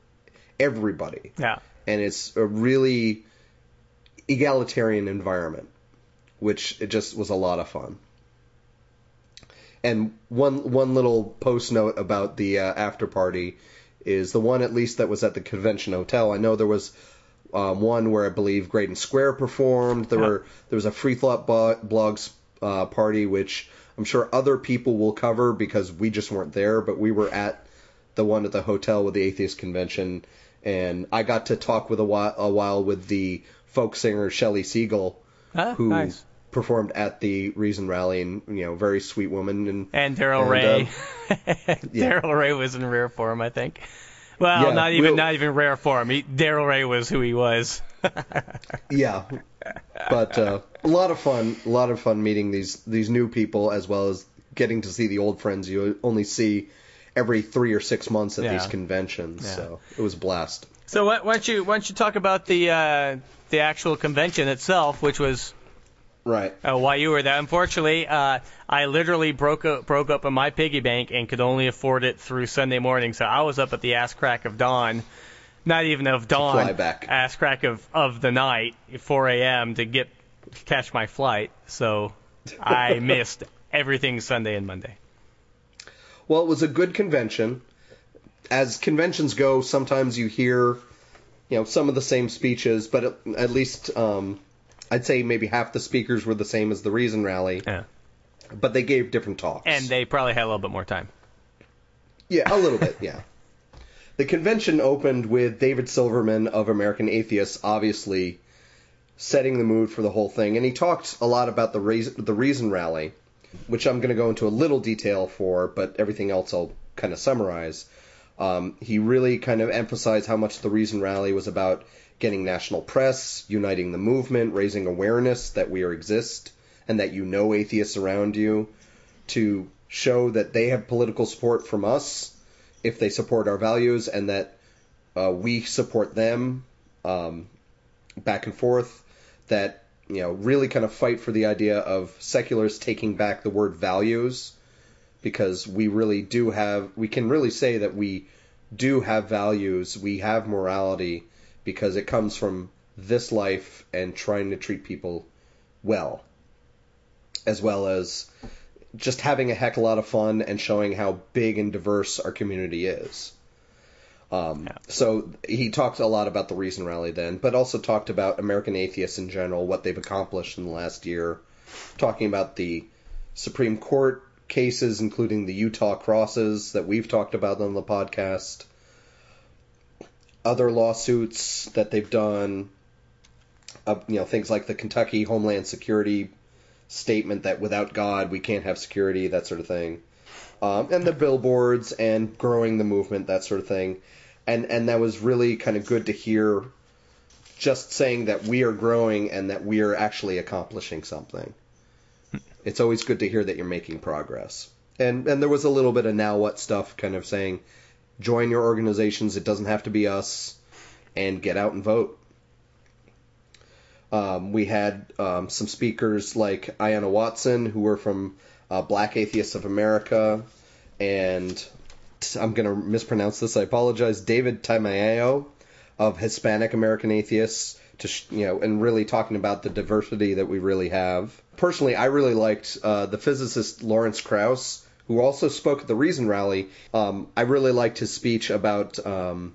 everybody. Yeah. And it's a really egalitarian environment, which it just was a lot of fun. And one one little post note about the uh, after party is the one at least that was at the convention hotel. I know there was um, one where I believe Graydon Square performed. There Yeah. were there was a free thought blogs uh, party which I'm sure other people will cover because we just weren't there, but we were at the one at the hotel with the atheist convention, and I got to talk with a while, a while with the folk singer Shelley Segal, Ah, who nice. performed at the Reason Rally, and you know, very sweet woman, and And Darrel Ray. uh, yeah. Darrel Ray was in rare form, I think. Well, Yeah, not even we'll- not even rare form. Darrel Ray was who he was. yeah, but uh, a lot of fun, a lot of fun meeting these these new people as well as getting to see the old friends you only see every three or six months at Yeah. these conventions. Yeah. So it was a blast. So why why don't you why don't you talk about the uh, the actual convention itself, which was right uh, why you were there. Unfortunately, uh, I literally broke up, broke up in my piggy bank and could only afford it through Sunday morning. So I was up at the ass crack of dawn, not even of dawn, fly back. ass crack of of the night, 4 a.m. to get catch my flight. So I missed everything Sunday and Monday. Well, it was a good convention. As conventions go, sometimes you hear, you know, some of the same speeches, but at, at least um, I'd say maybe half the speakers were the same as the Reason Rally. Yeah. But they gave different talks. And they probably had a little bit more time. Yeah, a little bit, yeah. The convention opened with David Silverman of American Atheists, obviously setting the mood for the whole thing, and he talked a lot about the reason, the Reason Rally, which I'm going to go into a little detail for, but everything else I'll kind of summarize. Um, he really kind of emphasized how much the Reason Rally was about getting national press, uniting the movement, raising awareness that we exist, and that you know atheists around you, to show that they have political support from us if they support our values, and that uh, we support them um, back and forth. That you know really kind of fight for the idea of secularists taking back the word values because we really do have we can really say that we do have values, we have morality because it comes from this life and trying to treat people well as well as just having a heck of a lot of fun and showing how big and diverse our community is. Um, yeah. So he talked a lot about the Reason Rally then, but also talked about American atheists in general, what they've accomplished in the last year, talking about the Supreme Court cases, including the Utah crosses that we've talked about on the podcast, other lawsuits that they've done, uh, you know, things like the Kentucky Homeland Security statement that without God we can't have security, that sort of thing, um, and the billboards and growing the movement, that sort of thing, and and that was really kind of good to hear. Just saying that we are growing and that we are actually accomplishing something. It's always good to hear that you're making progress. And and there was a little bit of now what stuff, kind of saying, join your organizations. It doesn't have to be us, and get out and vote. Um, we had um, some speakers like Ayanna Watson, who were from uh, Black Atheists of America, and I'm going to mispronounce this. I apologize. David Tamayo of Hispanic American Atheists, to you know, and really talking about the diversity that we really have. Personally, I really liked uh, the physicist Lawrence Krauss, who also spoke at the Reason Rally. Um, I really liked his speech about um,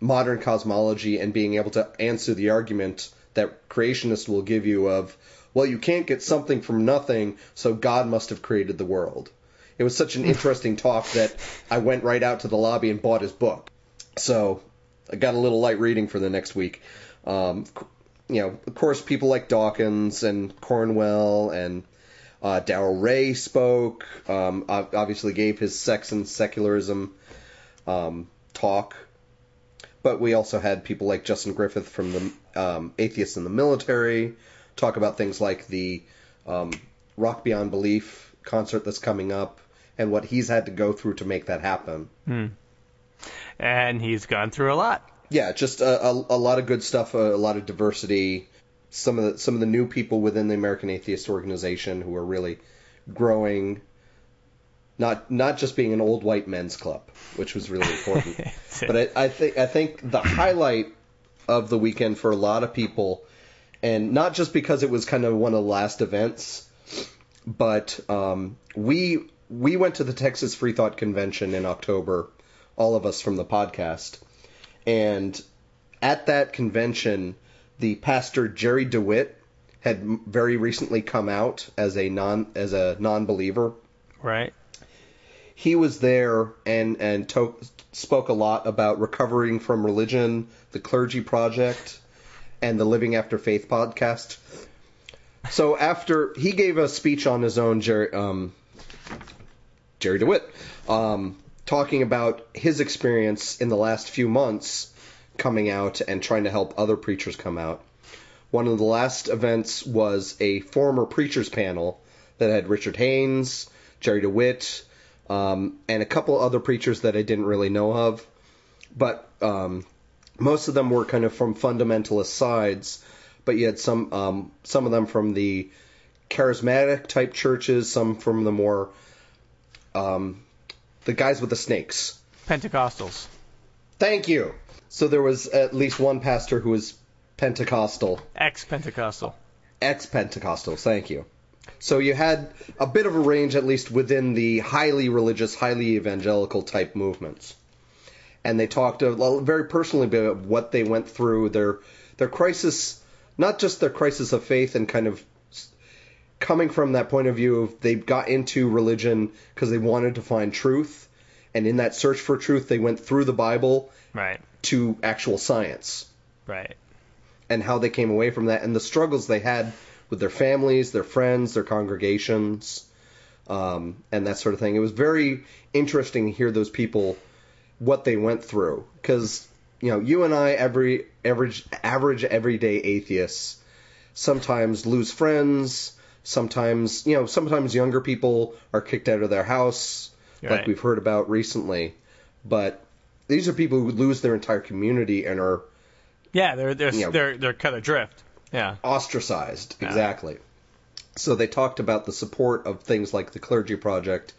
modern cosmology and being able to answer the argument that creationists will give you of, well, you can't get something from nothing, so God must have created the world. It was such an interesting talk that I went right out to the lobby and bought his book. So I got a little light reading for the next week. Um, you know, of course, people like Dawkins and Cornwell and uh, Darrel Ray spoke. Um, obviously, gave his sex and secularism um, talk. But we also had people like Justin Griffith from the um, Atheists in the Military talk about things like the um, Rock Beyond Belief concert that's coming up and what he's had to go through to make that happen. Hmm. And he's gone through a lot. Yeah, just a, a, a lot of good stuff, a, a lot of diversity. Some of the some of the new people within the American Atheist Organization who are really growing not not just being an old white men's club, which was really important. but I, I think I think the highlight of the weekend for a lot of people, and not just because it was kind of one of the last events, but um, we we went to the Texas Free Thought Convention in October, all of us from the podcast, and at that convention, the pastor Jerry DeWitt had very recently come out as a non as a non-believer. Right he was there and and to- spoke a lot about recovering from religion, the Clergy Project, and the Living After Faith podcast. So after he gave a speech on his own, Jerry, um, Jerry DeWitt, um, talking about his experience in the last few months coming out and trying to help other preachers come out. One of the last events was a former preachers panel that had Richard Haynes, Jerry DeWitt, um, and a couple other preachers that I didn't really know of. But um, most of them were kind of from fundamentalist sides, but you had some um, some of them from the charismatic type churches, some from the more um, the guys with the snakes. Pentecostals. Thank you. So there was at least one pastor who was Pentecostal, Ex Pentecostal. ex Pentecostal. Thank you. So you had a bit of a range, at least within the highly religious, highly evangelical type movements. And they talked very personally about what they went through, their their crisis, not just their crisis of faith, and kind of coming from that point of view of they got into religion because they wanted to find truth, and in that search for truth, they went through the Bible Right. To actual science Right. and how they came away from that and the struggles they had with their families, their friends, their congregations, um, and that sort of thing. It was very interesting to hear those people what they went through because you know you and I, every average average everyday atheists, sometimes lose friends. Sometimes you know sometimes younger people are kicked out of their house, like we've heard about recently. But these are people who lose their entire community and are Yeah, they're they're You know- they're they're cut adrift. Yeah. ostracized exactly so they talked about the support of things like the clergy project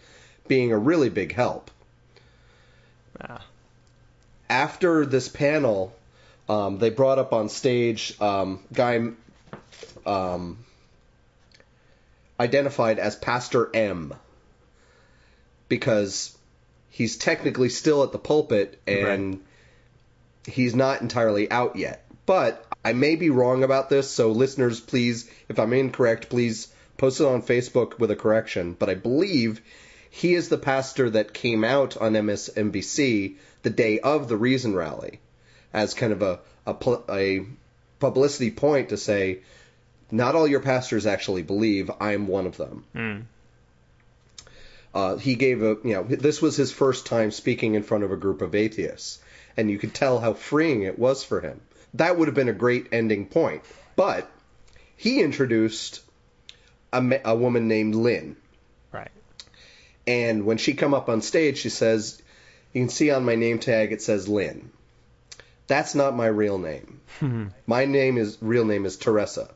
being a really big help Yeah. after this panel um, they brought up on stage um, guy um, identified as pastor m because he's technically still at the pulpit and he's not entirely out yet. But I may be wrong about this, so listeners, please, if I'm incorrect, please post it on Facebook with a correction. But I believe he is the pastor that came out on MSNBC the day of the Reason rally as kind of a, a, a publicity point to say, not all your pastors actually believe. I'm one of them. Hmm. Uh, he gave a, you know, this was his first time speaking in front of a group of atheists, and you could tell how freeing it was for him. That would have been a great ending point. But he introduced a, ma- a woman named Lynn, Right. and when she come up on stage, she says, "You can see on my name tag it says Lynn. That's not my real name. My name is real name is Teresa,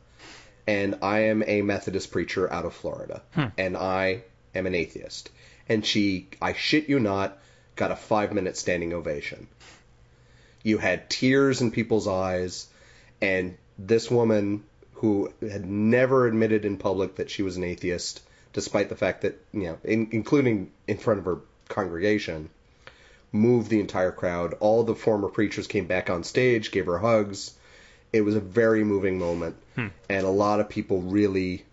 and I am a Methodist preacher out of Florida, and I am an atheist." And she, I shit you not, got a five minute standing ovation. You had tears in people's eyes, and this woman who had never admitted in public that she was an atheist, despite the fact that you know, in, including in front of her congregation, moved the entire crowd. All the former preachers came back on stage, gave her hugs. It was a very moving moment, hmm. and a lot of people really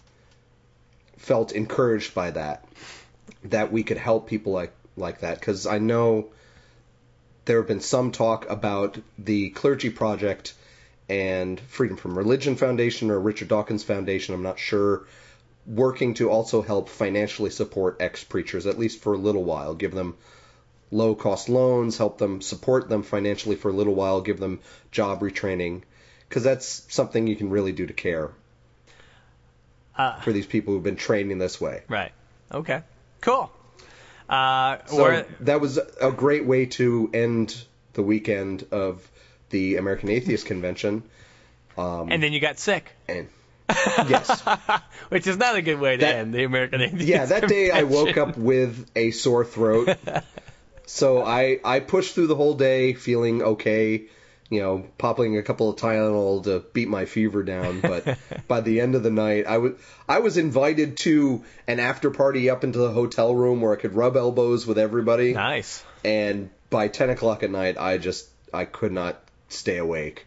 felt encouraged by that. That we could help people like like that because I know there have been some talk about the clergy project and Freedom from Religion Foundation or Richard Dawkins Foundation. I'm not sure working to also help financially support ex preachers at least for a little while, give them low cost loans, help them support them financially for a little while, give them job retraining because that's something you can really do to care Uh, for these people who've been training this way. right. Okay. Cool. Uh, So that was a great way to end the weekend of the American Atheist Convention. Um, and then you got sick. and yes, Which is not a good way to That- end the American Atheist yeah, that day I woke up with a sore throat. so I I pushed through the whole day feeling okay, you know, popping a couple of Tylenol to beat my fever down. But by the end of the night, I was I was invited to an after party up into the hotel room where I could rub elbows with everybody. Nice. And by 10 o'clock at night, I just I could not stay awake.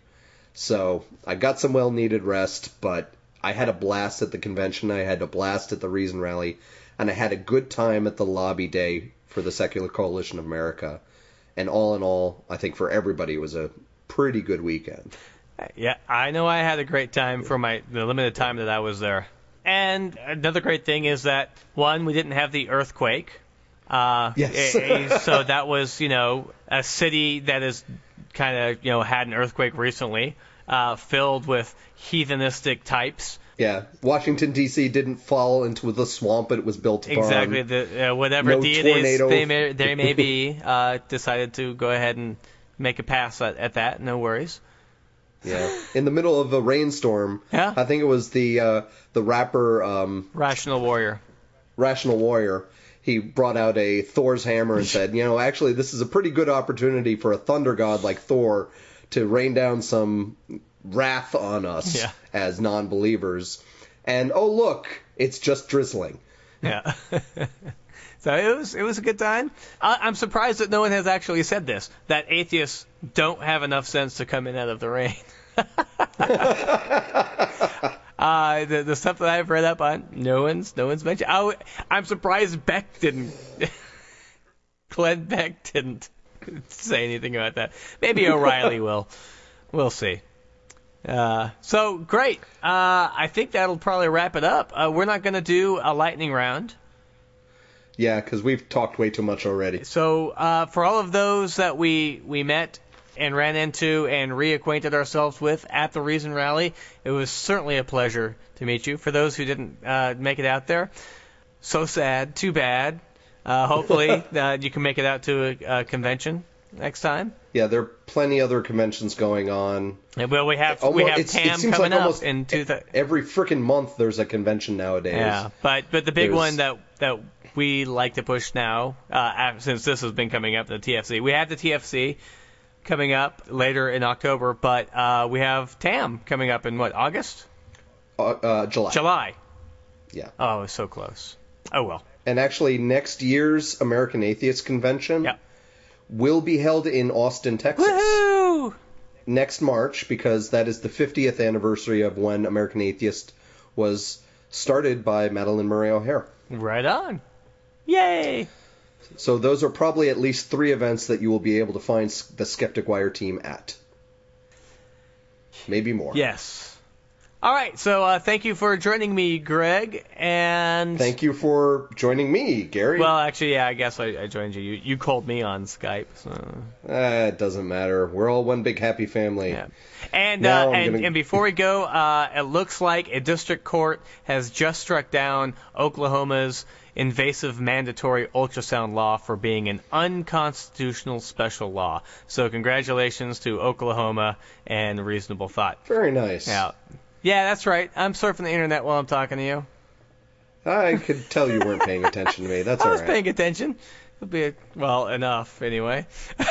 So I got some well needed rest, but I had a blast at the convention. I had a blast at the Reason Rally, and I had a good time at the lobby day for the Secular Coalition of America. And all in all, I think for everybody it was a pretty good weekend. Yeah, I know I had a great time for my the limited time that I was there. And another great thing is that one, we didn't have the earthquake. Uh, Yes. so that was, you know, a city that is kind of, you know, had an earthquake recently, uh, filled with heathenistic types. Yeah, Washington D.C. didn't fall into the swamp but it was built upon. Exactly. The uh, whatever no deities tornado. they may they may be uh, decided to go ahead and make a pass at, at that. No worries. Yeah. In the middle of a rainstorm. Yeah. I think it was the uh, the rapper um, Rational Warrior. Rational Warrior. He brought out a Thor's hammer and said, you know, actually, this is a pretty good opportunity for a thunder god like Thor to rain down some wrath on us Yeah. as non-believers. And oh look, it's just drizzling. Yeah. so it was it was a good time. I, I'm surprised that no one has actually said this that atheists don't have enough sense to come in out of the rain. uh, the the stuff that I've read up on, no one's no one's mentioned. I, I'm surprised Beck didn't. Glenn Beck didn't say anything about that. Maybe O'Reilly will. We'll see. Uh, so great. Uh, I think that'll probably wrap it up. Uh, we're not going to do a lightning round. Yeah, because we've talked way too much already. So uh, for all of those that we we met and ran into and reacquainted ourselves with at the Reason Rally, it was certainly a pleasure to meet you. For those who didn't uh, make it out there, so sad, too bad. Uh, hopefully uh, you can make it out to a, a convention next time. Yeah, there are plenty other conventions going on. And, well, we have we have TAM seems coming like up almost in two. Th- Every freaking month there's a convention nowadays. Yeah, but but the big There's- one that that we like to push now, uh, since this has been coming up, the TFC. We have the TFC coming up later in October, but uh, we have TAM coming up in what August? Uh, uh, July. July. Yeah. Oh, it's so close. Oh well. And actually, next year's American Atheist Convention will be held in Austin, Texas. Woohoo! Next March, because that is the 50th anniversary of when American Atheist was started by Madalyn Murray O'Hair. Right on. Yay! So those are probably at least three events that you will be able to find the Skeptic Wire team at. Maybe more. Yes. All right. So uh, thank you for joining me, Greg. And Thank you for joining me, Gary. well, actually, yeah, I guess I, I joined you. you. You called me on Skype. So. Ah, it doesn't matter. We're all one big happy family. And uh, and, gonna- and before we go, uh, it looks like a district court has just struck down Oklahoma's invasive mandatory ultrasound law for being an unconstitutional special law. So congratulations to Oklahoma and Reasonable Thought. Very nice. Yeah, yeah, that's right. I'm surfing the internet while I'm talking to you. I could tell you weren't paying attention to me. That's all right. I was right. paying attention. It'll be well enough anyway.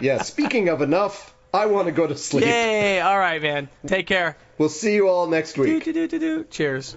yeah, speaking of enough, I want to go to sleep. Yay! All right, man. Take care. We'll see you all next week. Do-do-do-do-do. Cheers.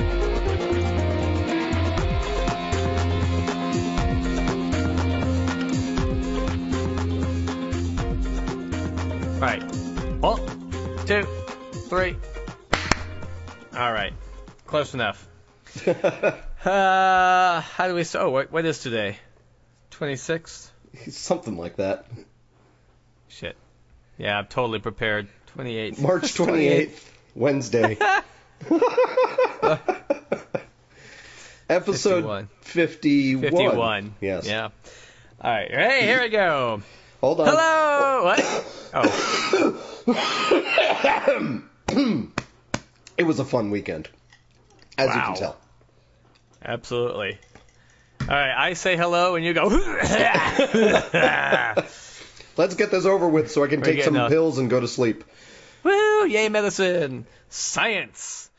Right. One, two, three. All right. Close enough. uh, how do we start? Oh, what, what is today? 26th? Something like that. Shit. Yeah, I'm totally prepared. 28th. March 28th, Wednesday. Episode 51. 51. Yes. Yeah. All right. Hey, here we go. Hold on. Hello. What? Oh. it was a fun weekend, as you can tell. Absolutely. All right. I say hello, and you go. Let's get this over with so I can We're take some a- pills and go to sleep. Woo! Yay, medicine! Science!